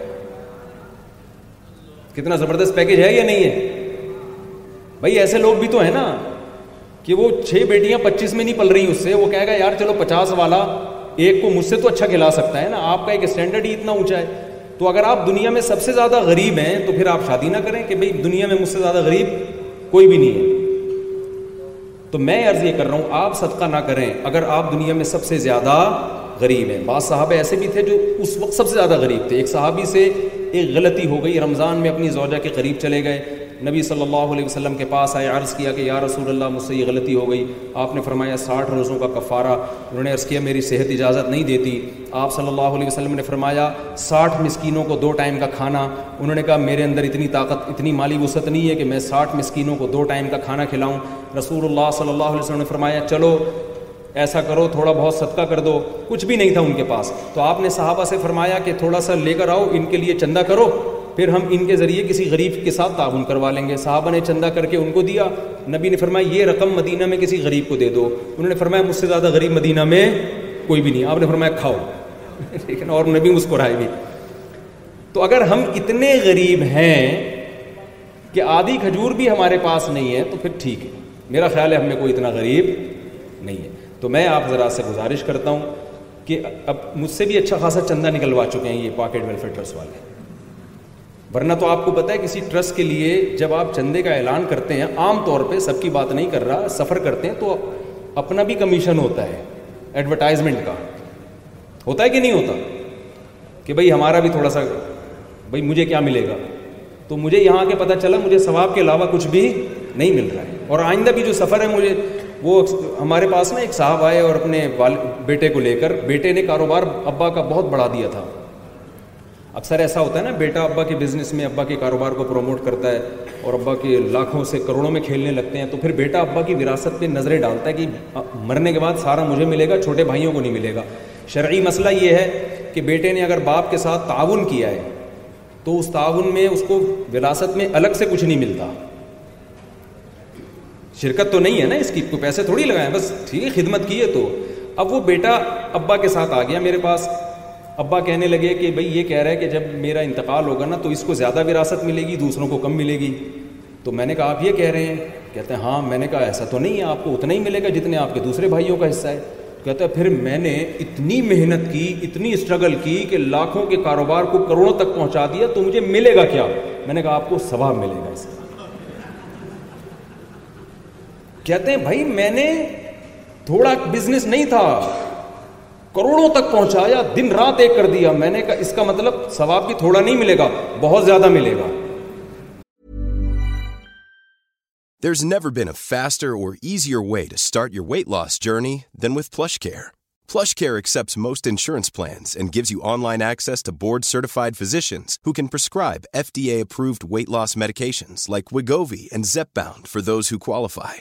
کتنا زبردست پیکج ہے یا نہیں ہے بھائی ایسے لوگ بھی تو ہیں نا کہ وہ چھ بیٹیاں پچیس میں نہیں پل رہی اس سے وہ کہے گا یار چلو پچاس والا ایک کو مجھ سے تو اچھا کھلا سکتا ہے نا آپ کا ایک اسٹینڈرڈ ہی اتنا اونچا ہے تو اگر آپ دنیا میں سب سے زیادہ غریب ہیں تو پھر آپ شادی نہ کریں کہ بھائی دنیا میں مجھ سے زیادہ غریب کوئی بھی نہیں ہے تو میں عرض یہ کر رہا ہوں آپ صدقہ نہ کریں اگر آپ دنیا میں سب سے زیادہ غریب ہیں بعض صاحب ایسے بھی تھے جو اس وقت سب سے زیادہ غریب تھے ایک صحابی سے ایک غلطی ہو گئی رمضان میں اپنی زوجہ کے قریب چلے گئے نبی صلی اللہ علیہ وسلم کے پاس آئے عرض کیا کہ یا رسول اللہ مجھ سے یہ غلطی ہو گئی آپ نے فرمایا ساٹھ روزوں کا کفارہ انہوں نے عرض کیا میری صحت اجازت نہیں دیتی آپ صلی اللہ علیہ وسلم نے فرمایا ساٹھ مسکینوں کو دو ٹائم کا کھانا انہوں نے کہا میرے اندر اتنی طاقت اتنی مالی وسعت نہیں ہے کہ میں ساٹھ مسکینوں کو دو ٹائم کا کھانا کھلاؤں رسول اللہ صلی اللہ علیہ وسلم نے فرمایا چلو ایسا کرو تھوڑا بہت صدقہ کر دو کچھ بھی نہیں تھا ان کے پاس تو آپ نے صحابہ سے فرمایا کہ تھوڑا سا لے کر آؤ ان کے لیے چندہ کرو پھر ہم ان کے ذریعے کسی غریب کے ساتھ تعاون کروا لیں گے صحابہ نے چندہ کر کے ان کو دیا نبی نے فرمایا یہ رقم مدینہ میں کسی غریب کو دے دو انہوں نے فرمایا مجھ سے زیادہ غریب مدینہ میں کوئی بھی نہیں آپ نے فرمایا کھاؤ لیکن اور نبی مسکرائے کو رائے بھی تو اگر ہم اتنے غریب ہیں کہ آدھی کھجور بھی ہمارے پاس نہیں ہے تو پھر ٹھیک ہے میرا خیال ہے ہمیں کوئی اتنا غریب نہیں ہے تو میں آپ ذرا سے گزارش کرتا ہوں کہ اب مجھ سے بھی اچھا خاصا چندہ نکلوا چکے ہیں یہ پاکٹ ویلفیئر ٹرسٹ والے ورنہ تو آپ کو پتا ہے کسی ٹرسٹ کے لیے جب آپ چندے کا اعلان کرتے ہیں عام طور پہ سب کی بات نہیں کر رہا سفر کرتے ہیں تو اپنا بھی کمیشن ہوتا ہے ایڈورٹائزمنٹ کا ہوتا ہے کہ نہیں ہوتا کہ بھائی ہمارا بھی تھوڑا سا بھائی مجھے کیا ملے گا تو مجھے یہاں کے پتہ چلا مجھے ثواب کے علاوہ کچھ بھی نہیں مل رہا ہے اور آئندہ بھی جو سفر ہے مجھے وہ ہمارے پاس نا ایک صاحب آئے اور اپنے بیٹے کو لے کر بیٹے نے کاروبار ابا کا بہت بڑھا دیا تھا اکثر ایسا ہوتا ہے نا بیٹا ابا کے بزنس میں ابا کے کاروبار کو پروموٹ کرتا ہے اور ابا کے لاکھوں سے کروڑوں میں کھیلنے لگتے ہیں تو پھر بیٹا ابا کی وراثت پہ نظریں ڈالتا ہے کہ مرنے کے بعد سارا مجھے ملے گا چھوٹے بھائیوں کو نہیں ملے گا شرعی مسئلہ یہ ہے کہ بیٹے نے اگر باپ کے ساتھ تعاون کیا ہے تو اس تعاون میں اس کو وراثت میں الگ سے کچھ نہیں ملتا شرکت تو نہیں ہے نا اس کی پیسے تھوڑی لگائے بس ٹھیک ہے خدمت کی ہے تو اب وہ بیٹا ابا کے ساتھ آ گیا میرے پاس ابا کہنے لگے کہ بھائی یہ کہہ رہا ہے کہ جب میرا انتقال ہوگا نا تو اس کو زیادہ وراثت ملے گی دوسروں کو کم ملے گی تو میں نے کہا آپ یہ کہہ رہے ہیں کہتے ہیں ہاں میں نے کہا ایسا تو نہیں ہے آپ کو اتنا ہی ملے گا جتنے آپ کے دوسرے بھائیوں کا حصہ ہے کہتا ہے پھر میں نے اتنی محنت کی اتنی اسٹرگل کی کہ لاکھوں کے کاروبار کو کروڑوں تک پہنچا دیا تو مجھے ملے گا کیا میں نے کہا آپ کو ثواب ملے گا اس کا کہتے ہیں بھائی میں نے تھوڑا بزنس نہیں تھا کروڑوں تک پہنچایا دن رات ایک کر دیا میں نے کہا اس کا مطلب ثواب بھی تھوڑا نہیں ملے ملے گا گا بہت زیادہ دیر is never been a faster or easier way to start your weight loss journey then with flush care flush care accepts most insurance plans and gives you online access to board certified physicians who can prescribe F T A approved weight loss medications like Wegovy and Zep for those who qualify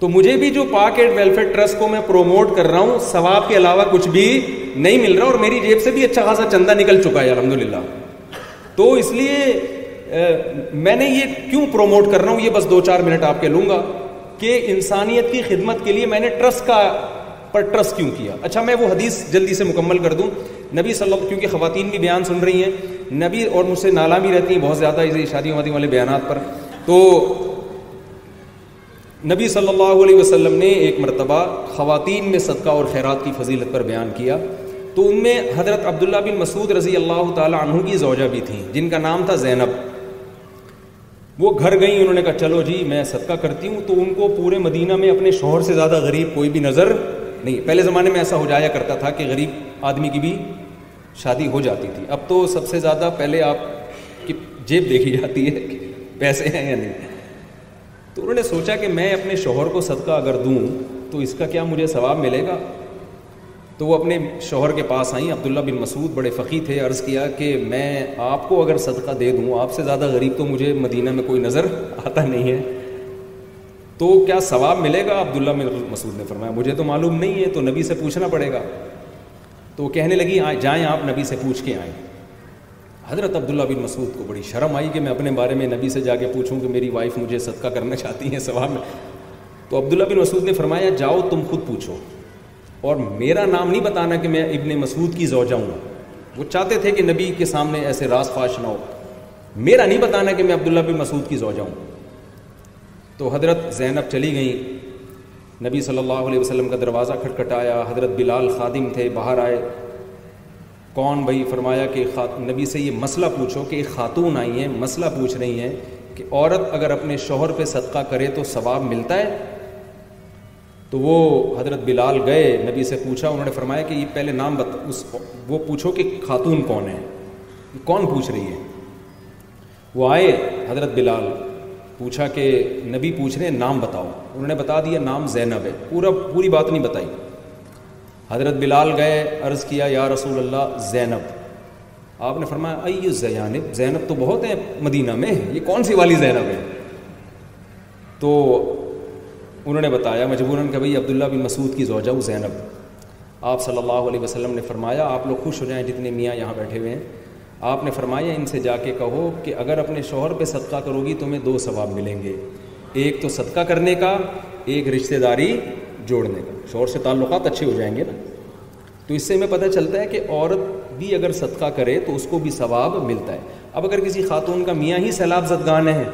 تو مجھے بھی جو پاک and welfare trust کو میں promote کر رہا ہوں ثواب کے علاوہ کچھ بھی نہیں مل رہا اور میری جیب سے بھی اچھا خاصا چندہ نکل چکا ہے الحمد للہ تو اس لیے میں نے یہ کیوں پروموٹ کر رہا ہوں یہ بس دو چار منٹ آپ کے لوں گا کہ انسانیت کی خدمت کے لیے میں نے ٹرسٹ کا پر ٹرسٹ کیوں کیا اچھا میں وہ حدیث جلدی سے مکمل کر دوں نبی صلی اللہ کیونکہ خواتین بھی بیان سن رہی ہیں نبی اور مجھ سے نالا بھی رہتی ہیں بہت زیادہ اسے شادی وادی والے بیانات پر تو نبی صلی اللہ علیہ وسلم نے ایک مرتبہ خواتین میں صدقہ اور خیرات کی فضیلت پر بیان کیا تو ان میں حضرت عبداللہ بن مسعود رضی اللہ تعالیٰ عنہ کی زوجہ بھی تھیں جن کا نام تھا زینب وہ گھر گئیں انہوں نے کہا چلو جی میں صدقہ کرتی ہوں تو ان کو پورے مدینہ میں اپنے شوہر سے زیادہ غریب کوئی بھی نظر نہیں پہلے زمانے میں ایسا ہو جایا کرتا تھا کہ غریب آدمی کی بھی شادی ہو جاتی تھی اب تو سب سے زیادہ پہلے آپ کی جیب دیکھی جاتی ہے کہ پیسے ہیں یا نہیں ہیں تو انہوں نے سوچا کہ میں اپنے شوہر کو صدقہ اگر دوں تو اس کا کیا مجھے ثواب ملے گا تو وہ اپنے شوہر کے پاس آئیں عبداللہ بن مسعود بڑے فقی تھے عرض کیا کہ میں آپ کو اگر صدقہ دے دوں آپ سے زیادہ غریب تو مجھے مدینہ میں کوئی نظر آتا نہیں ہے تو کیا ثواب ملے گا عبداللہ بن مسعود نے فرمایا مجھے تو معلوم نہیں ہے تو نبی سے پوچھنا پڑے گا تو کہنے لگی جائیں آپ نبی سے پوچھ کے آئیں حضرت عبداللہ بن مسعود کو بڑی شرم آئی کہ میں اپنے بارے میں نبی سے جا کے پوچھوں کہ میری وائف مجھے صدقہ کرنا چاہتی ہیں ثواب میں تو عبداللہ بن مسعود نے فرمایا جاؤ تم خود پوچھو اور میرا نام نہیں بتانا کہ میں ابن مسعود کی زوجہ ہوں وہ چاہتے تھے کہ نبی کے سامنے ایسے راز فاش نہ ہو میرا نہیں بتانا کہ میں عبداللہ بن مسعود کی زوجہ ہوں تو حضرت زینب چلی گئیں نبی صلی اللہ علیہ وسلم کا دروازہ کھٹکھٹایا حضرت بلال خادم تھے باہر آئے کون بھائی فرمایا کہ نبی سے یہ مسئلہ پوچھو کہ ایک خاتون آئی ہیں مسئلہ پوچھ رہی ہیں کہ عورت اگر اپنے شوہر پہ صدقہ کرے تو ثواب ملتا ہے تو وہ حضرت بلال گئے نبی سے پوچھا انہوں نے فرمایا کہ یہ پہلے نام اس وہ پوچھو کہ خاتون کون ہے کون پوچھ رہی ہے وہ آئے حضرت بلال پوچھا کہ نبی پوچھ رہے ہیں نام بتاؤ انہوں نے بتا دیا نام زینب ہے پورا پوری بات نہیں بتائی حضرت بلال گئے عرض کیا یا رسول اللہ زینب آپ نے فرمایا ائی زینب زینب تو بہت ہیں مدینہ میں یہ کون سی والی زینب ہے تو انہوں نے بتایا مجبوراً کہ بھائی عبداللہ بن مسعود کی زوجہ زینب آپ صلی اللہ علیہ وسلم نے فرمایا آپ لوگ خوش ہو جائیں جتنے میاں یہاں بیٹھے ہوئے ہیں آپ نے فرمایا ان سے جا کے کہو کہ اگر اپنے شوہر پہ صدقہ کرو گی تمہیں دو ثواب ملیں گے ایک تو صدقہ کرنے کا ایک رشتہ داری جوڑنے کا شوہر سے تعلقات اچھے ہو جائیں گے نا تو اس سے ہمیں پتہ چلتا ہے کہ عورت بھی اگر صدقہ کرے تو اس کو بھی ثواب ملتا ہے اب اگر کسی خاتون کا میاں ہی سیلاب زدگان ہے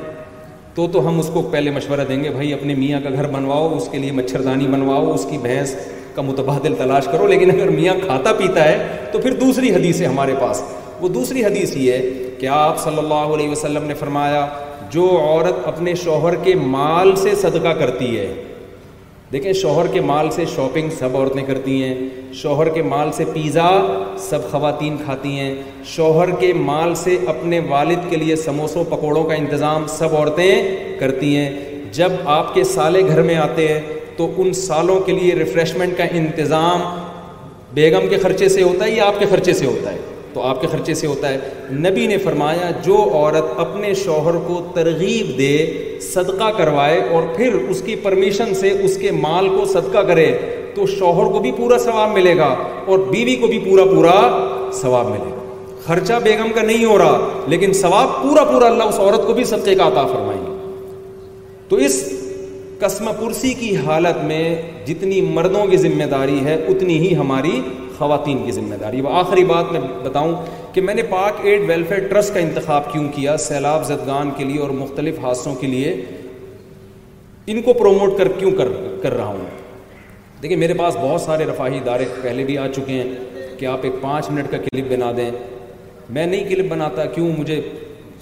تو تو ہم اس کو پہلے مشورہ دیں گے بھائی اپنے میاں کا گھر بنواؤ اس کے لیے مچھردانی بنواؤ اس کی بھینس کا متبادل تلاش کرو لیکن اگر میاں کھاتا پیتا ہے تو پھر دوسری حدیث ہے ہمارے پاس وہ دوسری حدیث یہ ہے کہ آپ صلی اللہ علیہ وسلم نے فرمایا جو عورت اپنے شوہر کے مال سے صدقہ کرتی ہے دیکھیں شوہر کے مال سے شاپنگ سب عورتیں کرتی ہیں شوہر کے مال سے پیزا سب خواتین کھاتی ہیں شوہر کے مال سے اپنے والد کے لیے سموسوں پکوڑوں کا انتظام سب عورتیں کرتی ہیں جب آپ کے سالے گھر میں آتے ہیں تو ان سالوں کے لیے ریفریشمنٹ کا انتظام بیگم کے خرچے سے ہوتا ہے یا آپ کے خرچے سے ہوتا ہے تو آپ کے خرچے سے ہوتا ہے نبی نے فرمایا جو عورت اپنے شوہر کو ترغیب دے صدقہ کروائے اور پھر اس کی پرمیشن سے اس کے مال کو صدقہ کرے تو شوہر کو بھی پورا ثواب ملے گا اور بیوی کو بھی پورا پورا ثواب ملے گا خرچہ بیگم کا نہیں ہو رہا لیکن ثواب پورا پورا اللہ اس عورت کو بھی صدقے کا عطا فرمائیں گے تو اس قسم پرسی کی حالت میں جتنی مردوں کی ذمہ داری ہے اتنی ہی ہماری خواتین کی ذمہ داری وہ آخری بات میں بتاؤں کہ میں نے پاک ایڈ ویلفیئر ٹرسٹ کا انتخاب کیوں کیا سیلاب زدگان کے لیے اور مختلف حادثوں کے لیے ان کو پروموٹ کر کیوں کر کر رہا ہوں دیکھیں میرے پاس بہت سارے رفاہی ادارے پہلے بھی آ چکے ہیں کہ آپ ایک پانچ منٹ کا کلپ بنا دیں میں نہیں کلپ بناتا کیوں مجھے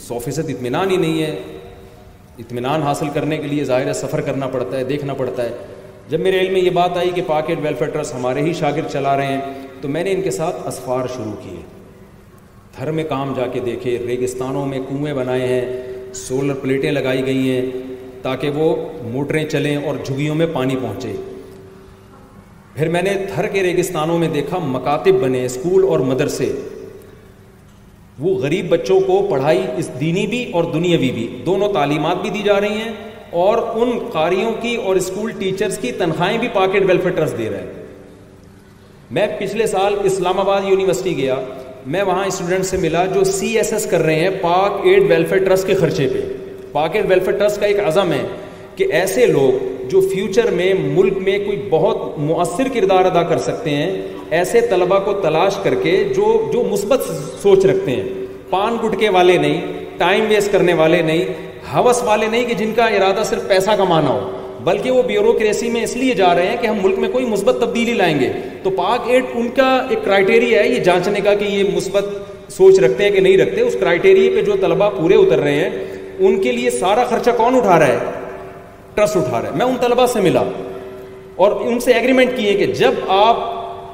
سو فیصد اطمینان ہی نہیں ہے اطمینان حاصل کرنے کے لیے ہے سفر کرنا پڑتا ہے دیکھنا پڑتا ہے جب میرے علم میں یہ بات آئی کہ پاکٹ ویلفیئر ٹرسٹ ہمارے ہی شاگرد چلا رہے ہیں تو میں نے ان کے ساتھ اسفار شروع کیے تھر میں کام جا کے دیکھے ریگستانوں میں کنویں بنائے ہیں سولر پلیٹیں لگائی گئی ہیں تاکہ وہ موٹریں چلیں اور جھگیوں میں پانی پہنچے پھر میں نے تھر کے ریگستانوں میں دیکھا مکاتب بنے اسکول اور مدرسے وہ غریب بچوں کو پڑھائی اس دینی بھی اور دنیاوی بھی دونوں تعلیمات بھی دی جا رہی ہیں اور ان قاریوں کی اور اسکول ٹیچرز کی تنخواہیں بھی پاکٹ ویلفیئر ٹرسٹ دے رہے ہیں میں پچھلے سال اسلام آباد یونیورسٹی گیا میں وہاں اسٹوڈنٹ سے ملا جو سی ایس ایس کر رہے ہیں پاک ایڈ ویلفیئر ٹرسٹ کے خرچے پہ پاک ایڈ ویلفیئر ٹرسٹ کا ایک عزم ہے کہ ایسے لوگ جو فیوچر میں ملک میں کوئی بہت مؤثر کردار ادا کر سکتے ہیں ایسے طلبہ کو تلاش کر کے جو جو مثبت سوچ رکھتے ہیں پان گٹکے والے نہیں ٹائم ویسٹ کرنے والے نہیں ہوس والے نہیں کہ جن کا ارادہ صرف پیسہ کمانا ہو بلکہ وہ بیوروکریسی میں اس لیے جا رہے ہیں کہ ہم ملک میں کوئی مثبت تبدیلی لائیں گے تو پاک ایڈ ان کا ایک کرائٹیریا ہے یہ جانچنے کا کہ یہ مثبت سوچ رکھتے ہیں کہ نہیں رکھتے اس کرائٹیریا پہ جو طلبہ پورے اتر رہے ہیں ان کے لیے سارا خرچہ کون اٹھا رہا ہے ٹرسٹ اٹھا رہے ہیں میں ان طلبا سے ملا اور ان سے ایگریمنٹ کیے کہ جب آپ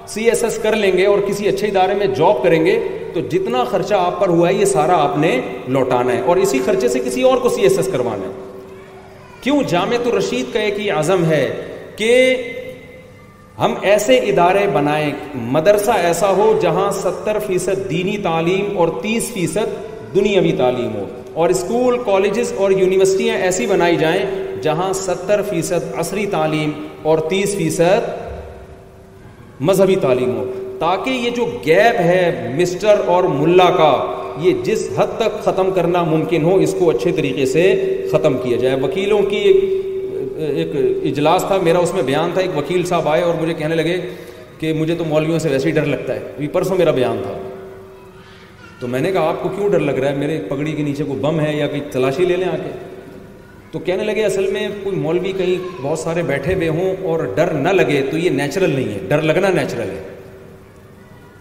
سی ایس ایس کر لیں گے اور کسی اچھے ادارے میں جاب کریں گے تو جتنا خرچہ آپ پر ہوا ہے یہ سارا آپ نے لوٹانا ہے اور اسی خرچے سے کسی اور کو سی ایس ایس کروانا ہے کیوں جامع رشید کا ایک ہی عزم ہے کہ ہم ایسے ادارے بنائیں مدرسہ ایسا ہو جہاں ستر فیصد دینی تعلیم اور تیس فیصد دنیاوی تعلیم ہو اور اسکول کالجز اور یونیورسٹیاں ایسی بنائی جائیں جہاں ستر فیصد عصری تعلیم اور تیس فیصد مذہبی تعلیم ہو تاکہ یہ جو گیپ ہے مسٹر اور ملا کا یہ جس حد تک ختم کرنا ممکن ہو اس کو اچھے طریقے سے ختم کیا جائے وکیلوں کی ایک اجلاس تھا میرا اس میں بیان تھا ایک وکیل صاحب آئے اور مجھے کہنے لگے کہ مجھے تو مولویوں سے ویسے ہی ڈر لگتا ہے ابھی پرسوں میرا بیان تھا تو میں نے کہا آپ کو کیوں ڈر لگ رہا ہے میرے پگڑی کے نیچے کوئی بم ہے یا کوئی تلاشی لے لیں آ کے تو کہنے لگے اصل میں کوئی مولوی کہیں بہت سارے بیٹھے ہوئے ہوں اور ڈر نہ لگے تو یہ نیچرل نہیں ہے ڈر لگنا نیچرل ہے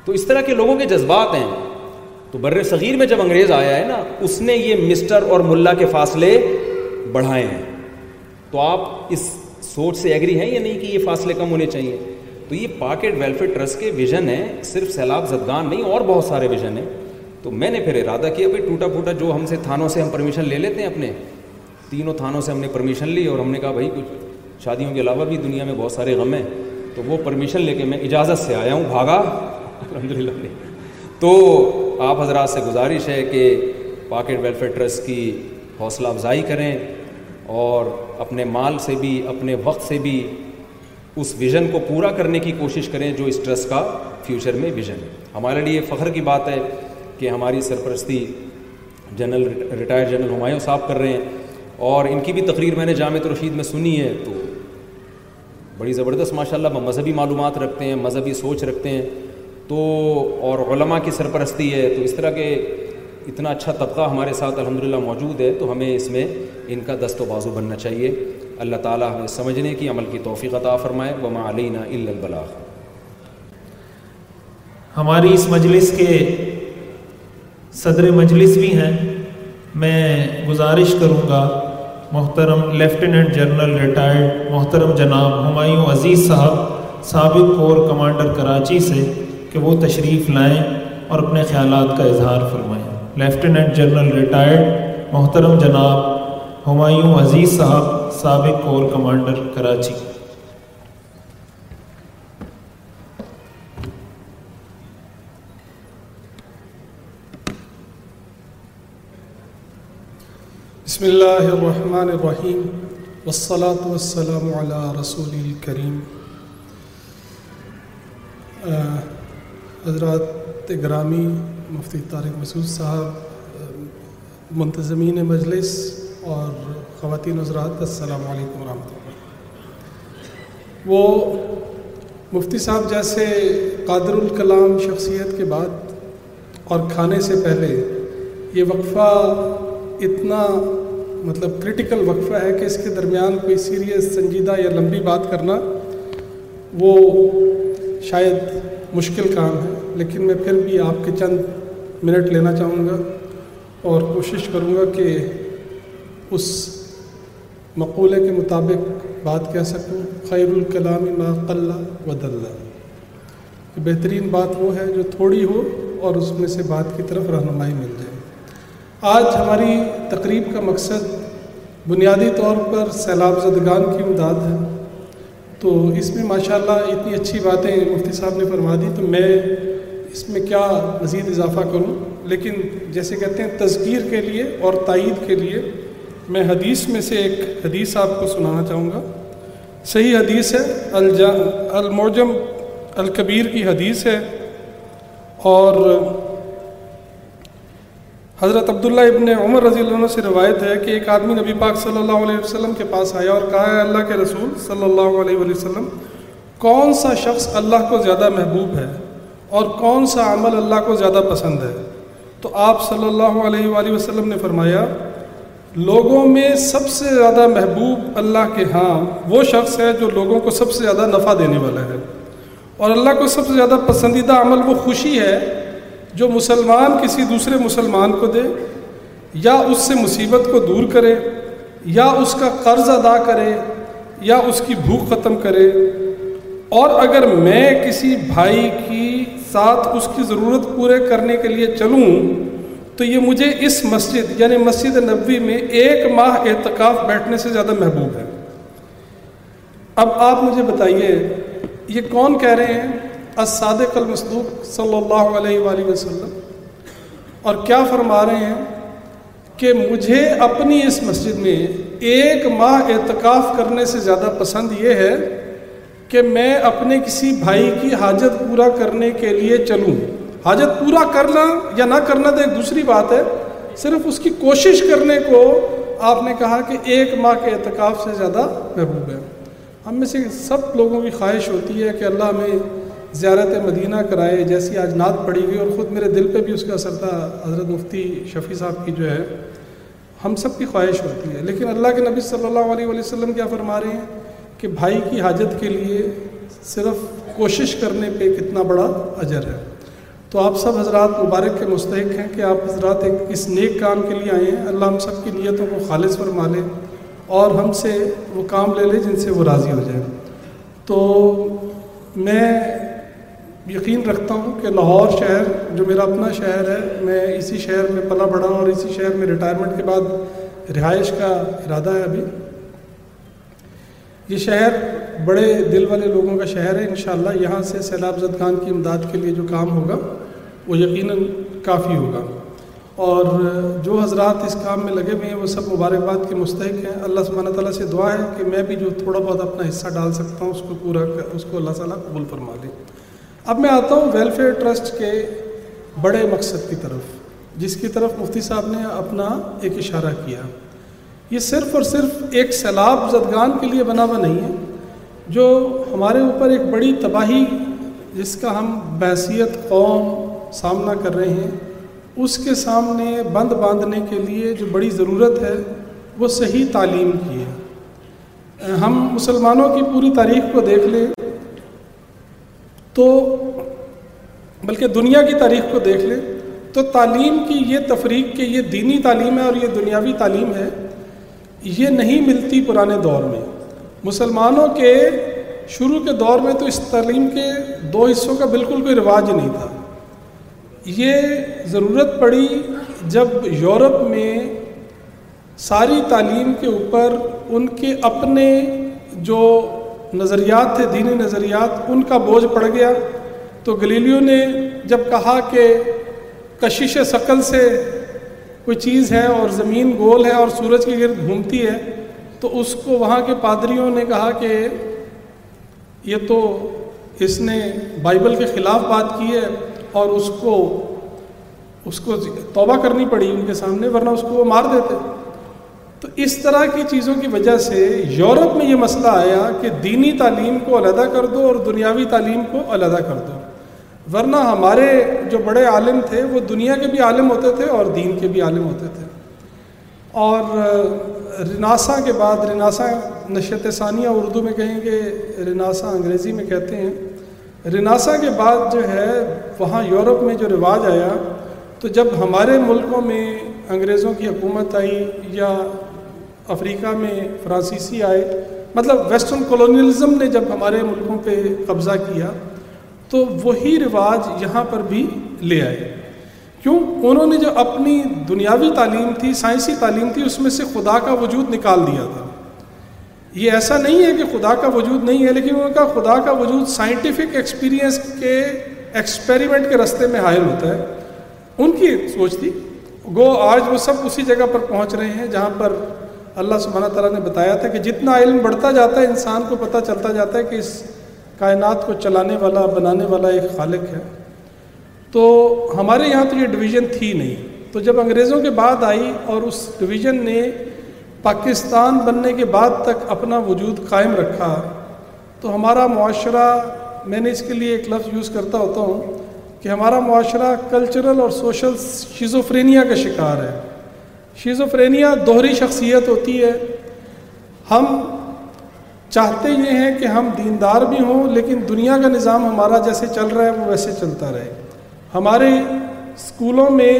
تو اس طرح کے لوگوں کے جذبات ہیں تو بر صغیر میں جب انگریز آیا ہے نا اس نے یہ مسٹر اور ملا کے فاصلے بڑھائے ہیں تو آپ اس سوچ سے ایگری ہیں یا نہیں کہ یہ فاصلے کم ہونے چاہیے تو یہ پاکٹ ویلفیئر ٹرسٹ کے ویژن ہیں صرف سیلاب زدگان نہیں اور بہت سارے ویژن ہیں تو میں نے پھر ارادہ کیا بھائی ٹوٹا پھوٹا جو ہم سے تھانوں سے ہم پرمیشن لے لیتے ہیں اپنے تینوں تھانوں سے ہم نے پرمیشن لی اور ہم نے کہا بھائی کچھ شادیوں کے علاوہ بھی دنیا میں بہت سارے غم ہیں تو وہ پرمیشن لے کے میں اجازت سے آیا ہوں بھاگا الحمد للہ تو آپ حضرات سے گزارش ہے کہ پاکٹ ویلفیئر ٹرسٹ کی حوصلہ افزائی کریں اور اپنے مال سے بھی اپنے وقت سے بھی اس ویژن کو پورا کرنے کی کوشش کریں جو اس ٹرسٹ کا فیوچر میں ویژن ہے ہمارے لیے فخر کی بات ہے کہ ہماری سرپرستی جنرل ریٹائر جنرل ہمایوں صاحب کر رہے ہیں اور ان کی بھی تقریر میں نے جامع رشید میں سنی ہے تو بڑی زبردست ماشاء اللہ مذہبی معلومات رکھتے ہیں مذہبی سوچ رکھتے ہیں تو اور علماء کی سرپرستی ہے تو اس طرح کے اتنا اچھا طبقہ ہمارے ساتھ الحمد موجود ہے تو ہمیں اس میں ان کا دست و بازو بننا چاہیے اللہ تعالیٰ ہمیں سمجھنے کی عمل کی توفیق عطا فرمائے وما علینا الا البلاغ ہماری اس مجلس کے صدر مجلس بھی ہیں میں گزارش کروں گا محترم لیفٹیننٹ جنرل ریٹائرڈ محترم جناب ہمایوں عزیز صاحب سابق کور کمانڈر کراچی سے کہ وہ تشریف لائیں اور اپنے خیالات کا اظہار فرمائیں لیفٹیننٹ جنرل ریٹائرڈ محترم جناب ہمایوں عزیز صاحب سابق کور کمانڈر کراچی بسم اللہ الرحمن الرحیم والصلاة والسلام علی رسول کریم حضرات گرامی مفتی طارق مسعود صاحب منتظمین مجلس اور خواتین حضرات السلام علیکم ورحمۃ اللہ وہ مفتی صاحب جیسے قادر الکلام شخصیت کے بعد اور کھانے سے پہلے یہ وقفہ اتنا مطلب کریٹیکل وقفہ ہے کہ اس کے درمیان کوئی سیریس سنجیدہ یا لمبی بات کرنا وہ شاید مشکل کام ہے لیکن میں پھر بھی آپ کے چند منٹ لینا چاہوں گا اور کوشش کروں گا کہ اس مقولے کے مطابق بات کہہ سکوں خیر الکلام ما قلّہ و اللہ بہترین بات وہ ہے جو تھوڑی ہو اور اس میں سے بات کی طرف رہنمائی مل جائے آج ہماری تقریب کا مقصد بنیادی طور پر سیلاب زدگان کی امداد ہے تو اس میں ماشاءاللہ اتنی اچھی باتیں مفتی صاحب نے فرما دی تو میں اس میں کیا مزید اضافہ کروں لیکن جیسے کہتے ہیں تذکیر کے لیے اور تائید کے لیے میں حدیث میں سے ایک حدیث آپ کو سنانا چاہوں گا صحیح حدیث ہے الجا الموجم الکبیر کی حدیث ہے اور حضرت عبداللہ ابن عمر رضی اللہ عنہ سے روایت ہے کہ ایک آدمی نبی پاک صلی اللہ علیہ وسلم کے پاس آیا اور کہا ہے اللہ کے رسول صلی اللہ علیہ وسلم کون سا شخص اللہ کو زیادہ محبوب ہے اور کون سا عمل اللہ کو زیادہ پسند ہے تو آپ صلی اللہ علیہ وآلہ وسلم نے فرمایا لوگوں میں سب سے زیادہ محبوب اللہ کے ہاں وہ شخص ہے جو لوگوں کو سب سے زیادہ نفع دینے والا ہے اور اللہ کو سب سے زیادہ پسندیدہ عمل وہ خوشی ہے جو مسلمان کسی دوسرے مسلمان کو دے یا اس سے مصیبت کو دور کرے یا اس کا قرض ادا کرے یا اس کی بھوک ختم کرے اور اگر میں کسی بھائی کی ساتھ اس کی ضرورت پورے کرنے کے لیے چلوں تو یہ مجھے اس مسجد یعنی مسجد نبوی میں ایک ماہ اعتکاف بیٹھنے سے زیادہ محبوب ہے اب آپ مجھے بتائیے یہ کون کہہ رہے ہیں الصادق کل صلی اللہ علیہ وآلہ وسلم اور کیا فرما رہے ہیں کہ مجھے اپنی اس مسجد میں ایک ماہ اعتکاف کرنے سے زیادہ پسند یہ ہے کہ میں اپنے کسی بھائی کی حاجت پورا کرنے کے لیے چلوں حاجت پورا کرنا یا نہ کرنا تو ایک دوسری بات ہے صرف اس کی کوشش کرنے کو آپ نے کہا کہ ایک ماہ کے اعتکاف سے زیادہ محبوب ہے ہم میں سے سب لوگوں کی خواہش ہوتی ہے کہ اللہ میں زیارت مدینہ کرائے جیسی آج نعت پڑی گئی اور خود میرے دل پہ بھی اس کا اثر تھا حضرت مفتی شفیع صاحب کی جو ہے ہم سب کی خواہش ہوتی ہے لیکن اللہ کے نبی صلی اللہ علیہ وسلم کیا فرما رہے ہیں کہ بھائی کی حاجت کے لیے صرف کوشش کرنے پہ کتنا بڑا اجر ہے تو آپ سب حضرات مبارک کے مستحق ہیں کہ آپ حضرات ایک اس نیک کام کے لیے آئے ہیں اللہ ہم سب کی نیتوں کو خالص فرما لے اور ہم سے وہ کام لے لے جن سے وہ راضی ہو جائے تو میں یقین رکھتا ہوں کہ لاہور شہر جو میرا اپنا شہر ہے میں اسی شہر میں پلا بڑھا ہوں اور اسی شہر میں ریٹائرمنٹ کے بعد رہائش کا ارادہ ہے ابھی یہ شہر بڑے دل والے لوگوں کا شہر ہے انشاءاللہ یہاں سے سیلاب زد خان کی امداد کے لیے جو کام ہوگا وہ یقیناً کافی ہوگا اور جو حضرات اس کام میں لگے ہوئے ہیں وہ سب مبارکباد کے مستحق ہیں اللہ سبحانہ تعالیٰ سے دعا ہے کہ میں بھی جو تھوڑا بہت اپنا حصہ ڈال سکتا ہوں اس کو پورا اس کو اللہ تعالیٰ قبول فرما لیں اب میں آتا ہوں ویلفیئر ٹرسٹ کے بڑے مقصد کی طرف جس کی طرف مفتی صاحب نے اپنا ایک اشارہ کیا یہ صرف اور صرف ایک سیلاب زدگان کے لیے بنا ہوا نہیں ہے جو ہمارے اوپر ایک بڑی تباہی جس کا ہم بحثیت قوم سامنا کر رہے ہیں اس کے سامنے بند باندھنے کے لیے جو بڑی ضرورت ہے وہ صحیح تعلیم کی ہے ہم مسلمانوں کی پوری تاریخ کو دیکھ لیں تو بلکہ دنیا کی تاریخ کو دیکھ لیں تو تعلیم کی یہ تفریق کہ یہ دینی تعلیم ہے اور یہ دنیاوی تعلیم ہے یہ نہیں ملتی پرانے دور میں مسلمانوں کے شروع کے دور میں تو اس تعلیم کے دو حصوں کا بالکل کوئی رواج نہیں تھا یہ ضرورت پڑی جب یورپ میں ساری تعلیم کے اوپر ان کے اپنے جو نظریات تھے دینی نظریات ان کا بوجھ پڑ گیا تو گلیلیو نے جب کہا کہ کشش سکل سے کوئی چیز ہے اور زمین گول ہے اور سورج کے گرد گھومتی ہے تو اس کو وہاں کے پادریوں نے کہا کہ یہ تو اس نے بائبل کے خلاف بات کی ہے اور اس کو اس کو توبہ کرنی پڑی ان کے سامنے ورنہ اس کو وہ مار دیتے تو اس طرح کی چیزوں کی وجہ سے یورپ میں یہ مسئلہ آیا کہ دینی تعلیم کو علیحدہ کر دو اور دنیاوی تعلیم کو علیحدہ کر دو ورنہ ہمارے جو بڑے عالم تھے وہ دنیا کے بھی عالم ہوتے تھے اور دین کے بھی عالم ہوتے تھے اور رناسا کے بعد رناسا نشت ثانیہ اردو میں کہیں گے رناسا انگریزی میں کہتے ہیں رناسا کے بعد جو ہے وہاں یورپ میں جو رواج آیا تو جب ہمارے ملکوں میں انگریزوں کی حکومت آئی یا افریقہ میں فرانسیسی آئے مطلب ویسٹرن کولونیلزم نے جب ہمارے ملکوں پہ قبضہ کیا تو وہی رواج یہاں پر بھی لے آئے کیوں انہوں نے جو اپنی دنیاوی تعلیم تھی سائنسی تعلیم تھی اس میں سے خدا کا وجود نکال دیا تھا یہ ایسا نہیں ہے کہ خدا کا وجود نہیں ہے لیکن ان کا خدا کا وجود سائنٹیفک ایکسپیرینس کے ایکسپیریمنٹ کے رستے میں حائل ہوتا ہے ان کی سوچ تھی گو آج وہ سب اسی جگہ پر پہنچ رہے ہیں جہاں پر اللہ سبحانہ تعالیٰ نے بتایا تھا کہ جتنا علم بڑھتا جاتا ہے انسان کو پتہ چلتا جاتا ہے کہ اس کائنات کو چلانے والا بنانے والا ایک خالق ہے تو ہمارے یہاں تو یہ ڈویژن تھی نہیں تو جب انگریزوں کے بعد آئی اور اس ڈویژن نے پاکستان بننے کے بعد تک اپنا وجود قائم رکھا تو ہمارا معاشرہ میں نے اس کے لیے ایک لفظ یوز کرتا ہوتا ہوں کہ ہمارا معاشرہ کلچرل اور سوشل شیزوفرینیا کا شکار ہے شیزوفرینیا دوہری شخصیت ہوتی ہے ہم چاہتے یہ ہیں کہ ہم دیندار بھی ہوں لیکن دنیا کا نظام ہمارا جیسے چل رہا ہے وہ ویسے چلتا رہے ہمارے اسکولوں میں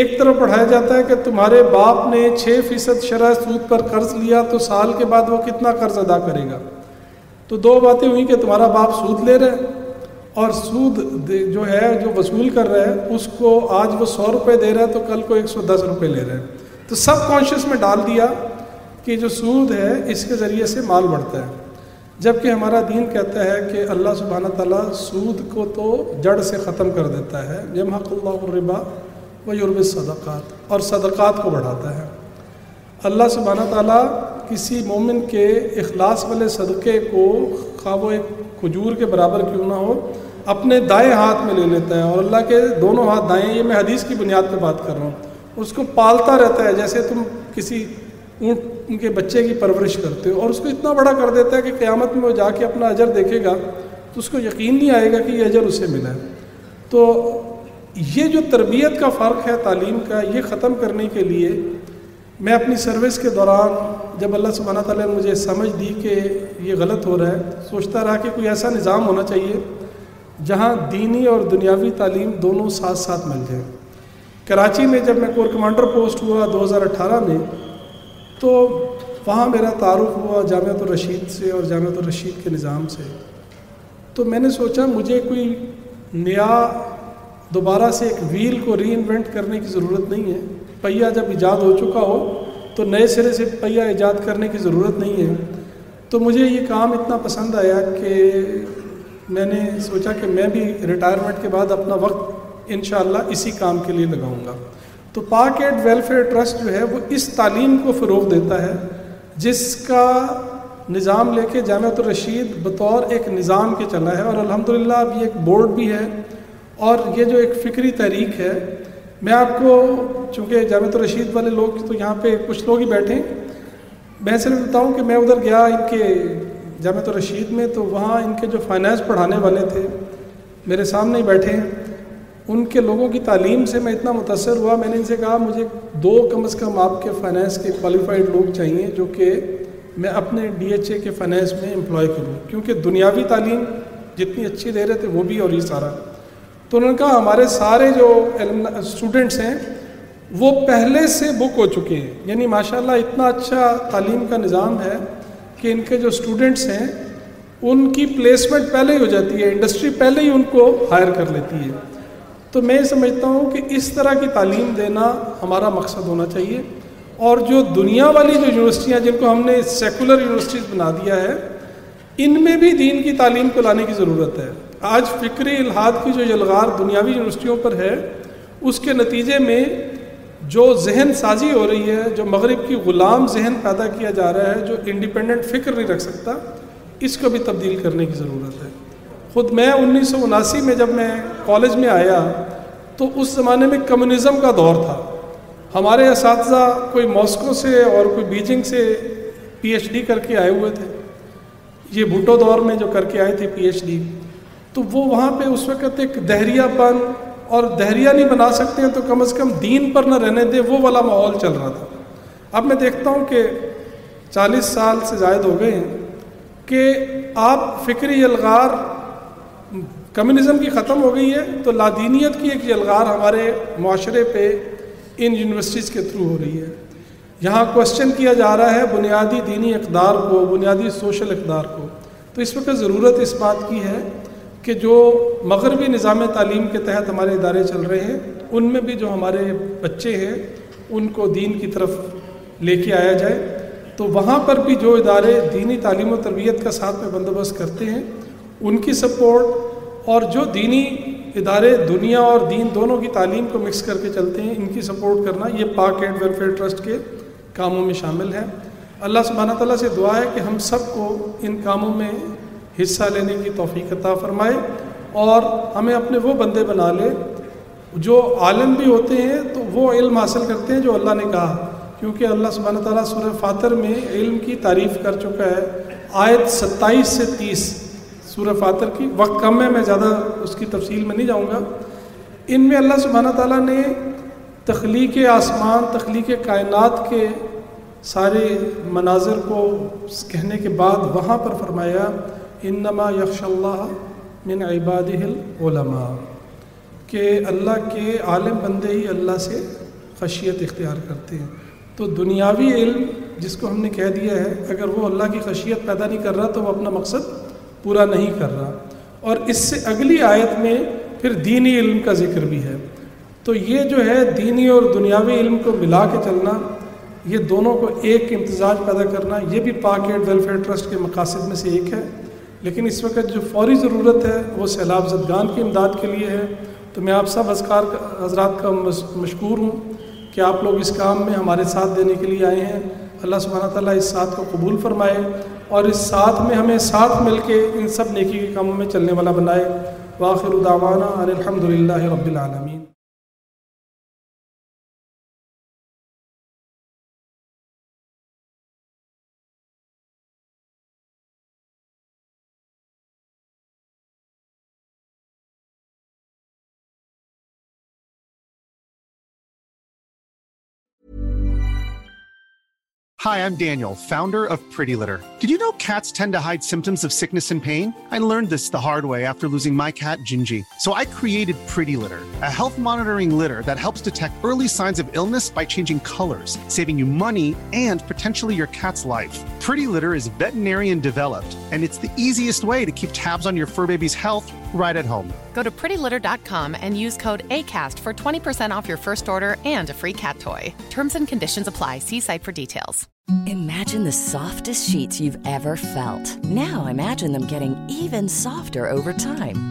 ایک طرف پڑھایا جاتا ہے کہ تمہارے باپ نے چھ فیصد شرح سود پر قرض لیا تو سال کے بعد وہ کتنا قرض ادا کرے گا تو دو باتیں ہوئیں کہ تمہارا باپ سود لے رہے اور سود جو ہے جو وصول کر رہا ہے اس کو آج وہ سو روپے دے رہے ہیں تو کل کو ایک سو دس روپے لے رہے ہیں تو سب کانشیس میں ڈال دیا کہ جو سود ہے اس کے ذریعے سے مال بڑھتا ہے جب کہ ہمارا دین کہتا ہے کہ اللہ سبحانہ تعالیٰ سود کو تو جڑ سے ختم کر دیتا ہے حق اللہ الربا و یورب صدقات اور صدقات کو بڑھاتا ہے اللہ سبحانہ تعالیٰ کسی مومن کے اخلاص والے صدقے کو خواب و کھجور کے برابر کیوں نہ ہو اپنے دائیں ہاتھ میں لے لیتا ہے اور اللہ کے دونوں ہاتھ دائیں یہ میں حدیث کی بنیاد پہ بات کر رہا ہوں اس کو پالتا رہتا ہے جیسے تم کسی اونٹ ان کے بچے کی پرورش کرتے ہو اور اس کو اتنا بڑا کر دیتا ہے کہ قیامت میں وہ جا کے اپنا اجر دیکھے گا تو اس کو یقین نہیں آئے گا کہ یہ اجر اسے ملا ہے تو یہ جو تربیت کا فرق ہے تعلیم کا یہ ختم کرنے کے لیے میں اپنی سروس کے دوران جب اللہ سبحانہ تعالیٰ نے مجھے سمجھ دی کہ یہ غلط ہو رہا ہے سوچتا رہا کہ کوئی ایسا نظام ہونا چاہیے جہاں دینی اور دنیاوی تعلیم دونوں ساتھ ساتھ مل جائیں کراچی میں جب میں کور کمانڈر پوسٹ ہوا دو ہزار اٹھارہ میں تو وہاں میرا تعارف ہوا جامعۃ الرشید سے اور جامعۃ الرشید کے نظام سے تو میں نے سوچا مجھے کوئی نیا دوبارہ سے ایک ویل کو ری انوینٹ کرنے کی ضرورت نہیں ہے پہیہ جب ایجاد ہو چکا ہو تو نئے سرے سے پہیہ ایجاد کرنے کی ضرورت نہیں ہے تو مجھے یہ کام اتنا پسند آیا کہ میں نے سوچا کہ میں بھی ریٹائرمنٹ کے بعد اپنا وقت انشاءاللہ اسی کام کے لیے لگاؤں گا تو پاک ایڈ ویلفیئر ٹرسٹ جو ہے وہ اس تعلیم کو فروغ دیتا ہے جس کا نظام لے کے جامعۃ الرشید بطور ایک نظام کے چلا ہے اور الحمدللہ للہ اب یہ ایک بورڈ بھی ہے اور یہ جو ایک فکری تحریک ہے میں آپ کو چونکہ جامعۃ الرشید والے لوگ تو یہاں پہ کچھ لوگ ہی بیٹھے ہیں میں صرف بتاؤں کہ میں ادھر گیا ان کے جامعۃ الرشید میں تو وہاں ان کے جو فائنینس پڑھانے والے تھے میرے سامنے ہی بیٹھے ہیں ان کے لوگوں کی تعلیم سے میں اتنا متاثر ہوا میں نے ان سے کہا مجھے دو کم از کم آپ کے فائنینس کے کوالیفائڈ لوگ چاہیے جو کہ میں اپنے ڈی ایچ اے کے فائنینس میں امپلائی کروں کیونکہ دنیاوی تعلیم جتنی اچھی دے رہے تھے وہ بھی اور یہ سارا تو انہوں نے کہا ہمارے سارے جو اسٹوڈنٹس ہیں وہ پہلے سے بک ہو چکے ہیں یعنی ماشاء اللہ اتنا اچھا تعلیم کا نظام ہے کہ ان کے جو اسٹوڈنٹس ہیں ان کی پلیسمنٹ پہلے ہی ہو جاتی ہے انڈسٹری پہلے ہی ان کو ہائر کر لیتی ہے تو میں سمجھتا ہوں کہ اس طرح کی تعلیم دینا ہمارا مقصد ہونا چاہیے اور جو دنیا والی جو یونیورسٹیاں جن کو ہم نے سیکولر یونیورسٹیز بنا دیا ہے ان میں بھی دین کی تعلیم کو لانے کی ضرورت ہے آج فکری الحاد کی جو یلغار دنیاوی یونیورسٹیوں پر ہے اس کے نتیجے میں جو ذہن سازی ہو رہی ہے جو مغرب کی غلام ذہن پیدا کیا جا رہا ہے جو انڈیپینڈنٹ فکر نہیں رکھ سکتا اس کو بھی تبدیل کرنے کی ضرورت ہے خود میں انیس سو اناسی میں جب میں کالج میں آیا تو اس زمانے میں کمیونزم کا دور تھا ہمارے اساتذہ کوئی ماسکو سے اور کوئی بیجنگ سے پی ایچ ڈی کر کے آئے ہوئے تھے یہ بھٹو دور میں جو کر کے آئے تھے پی ایچ ڈی تو وہ وہاں پہ اس وقت ایک دہریا پن اور دہریا نہیں بنا سکتے ہیں تو کم از کم دین پر نہ رہنے دے وہ والا ماحول چل رہا تھا اب میں دیکھتا ہوں کہ چالیس سال سے زائد ہو گئے ہیں کہ آپ فکری الغار کمیونزم کی ختم ہو گئی ہے تو لادینیت کی ایک یلغار ہمارے معاشرے پہ ان یونیورسٹیز کے تھرو ہو رہی ہے یہاں کوشچن کیا جا رہا ہے بنیادی دینی اقدار کو بنیادی سوشل اقدار کو تو اس وقت ضرورت اس بات کی ہے کہ جو مغربی نظام تعلیم کے تحت ہمارے ادارے چل رہے ہیں ان میں بھی جو ہمارے بچے ہیں ان کو دین کی طرف لے کے آیا جائے تو وہاں پر بھی جو ادارے دینی تعلیم و تربیت کا ساتھ میں بندوبست کرتے ہیں ان کی سپورٹ اور جو دینی ادارے دنیا اور دین دونوں کی تعلیم کو مکس کر کے چلتے ہیں ان کی سپورٹ کرنا یہ پاک اینڈ ویلفیئر ٹرسٹ کے کاموں میں شامل ہے اللہ سبحانہ تعالیٰ سے دعا ہے کہ ہم سب کو ان کاموں میں حصہ لینے کی توفیق عطا فرمائے اور ہمیں اپنے وہ بندے بنا لے جو عالم بھی ہوتے ہیں تو وہ علم حاصل کرتے ہیں جو اللہ نے کہا کیونکہ اللہ سبحانہ تعالیٰ سورہ فاتر میں علم کی تعریف کر چکا ہے آیت ستائیس سے تیس سورہ فاتر کی وقت کم ہے میں زیادہ اس کی تفصیل میں نہیں جاؤں گا ان میں اللہ سبحانہ تعالیٰ نے تخلیق آسمان تخلیق کائنات کے سارے مناظر کو کہنے کے بعد وہاں پر فرمایا انما یکش اللہ من عباد العلماء کہ اللہ کے عالم بندے ہی اللہ سے خشیت اختیار کرتے ہیں تو دنیاوی علم جس کو ہم نے کہہ دیا ہے اگر وہ اللہ کی خشیت پیدا نہیں کر رہا تو وہ اپنا مقصد پورا نہیں کر رہا اور اس سے اگلی آیت میں پھر دینی علم کا ذکر بھی ہے تو یہ جو ہے دینی اور دنیاوی علم کو ملا کے چلنا یہ دونوں کو ایک امتزاج پیدا کرنا یہ بھی پاکیٹ ویلفیئر ٹرسٹ کے مقاصد میں سے ایک ہے لیکن اس وقت جو فوری ضرورت ہے وہ سیلاب زدگان کی امداد کے لیے ہے تو میں آپ سب ازکار حضرات کا مشکور ہوں کہ آپ لوگ اس کام میں ہمارے ساتھ دینے کے لیے آئے ہیں اللہ سبحانہ تعالیٰ اس ساتھ کو قبول فرمائے اور اس ساتھ میں ہمیں ساتھ مل کے ان سب نیکی کے کاموں میں چلنے والا بنائے واخر دعوانا الحمد للہ رب العالمین Hi, I'm Daniel, founder of Pretty Litter. Did you know cats tend to hide symptoms of sickness and pain? I learned this the hard way after losing my cat, Gingy. So I created Pretty Litter, a health monitoring litter that helps detect early signs of illness by changing colors, saving you money and potentially your cat's life. Pretty Litter is veterinarian developed, and it's the easiest way to keep tabs on your fur baby's health right at home. Go to prettylitter.com and use code ACAST for 20% off your first order and a free cat toy. Terms and conditions apply. See site for details. Imagine the softest sheets you've ever felt. Now imagine them getting even softer over time.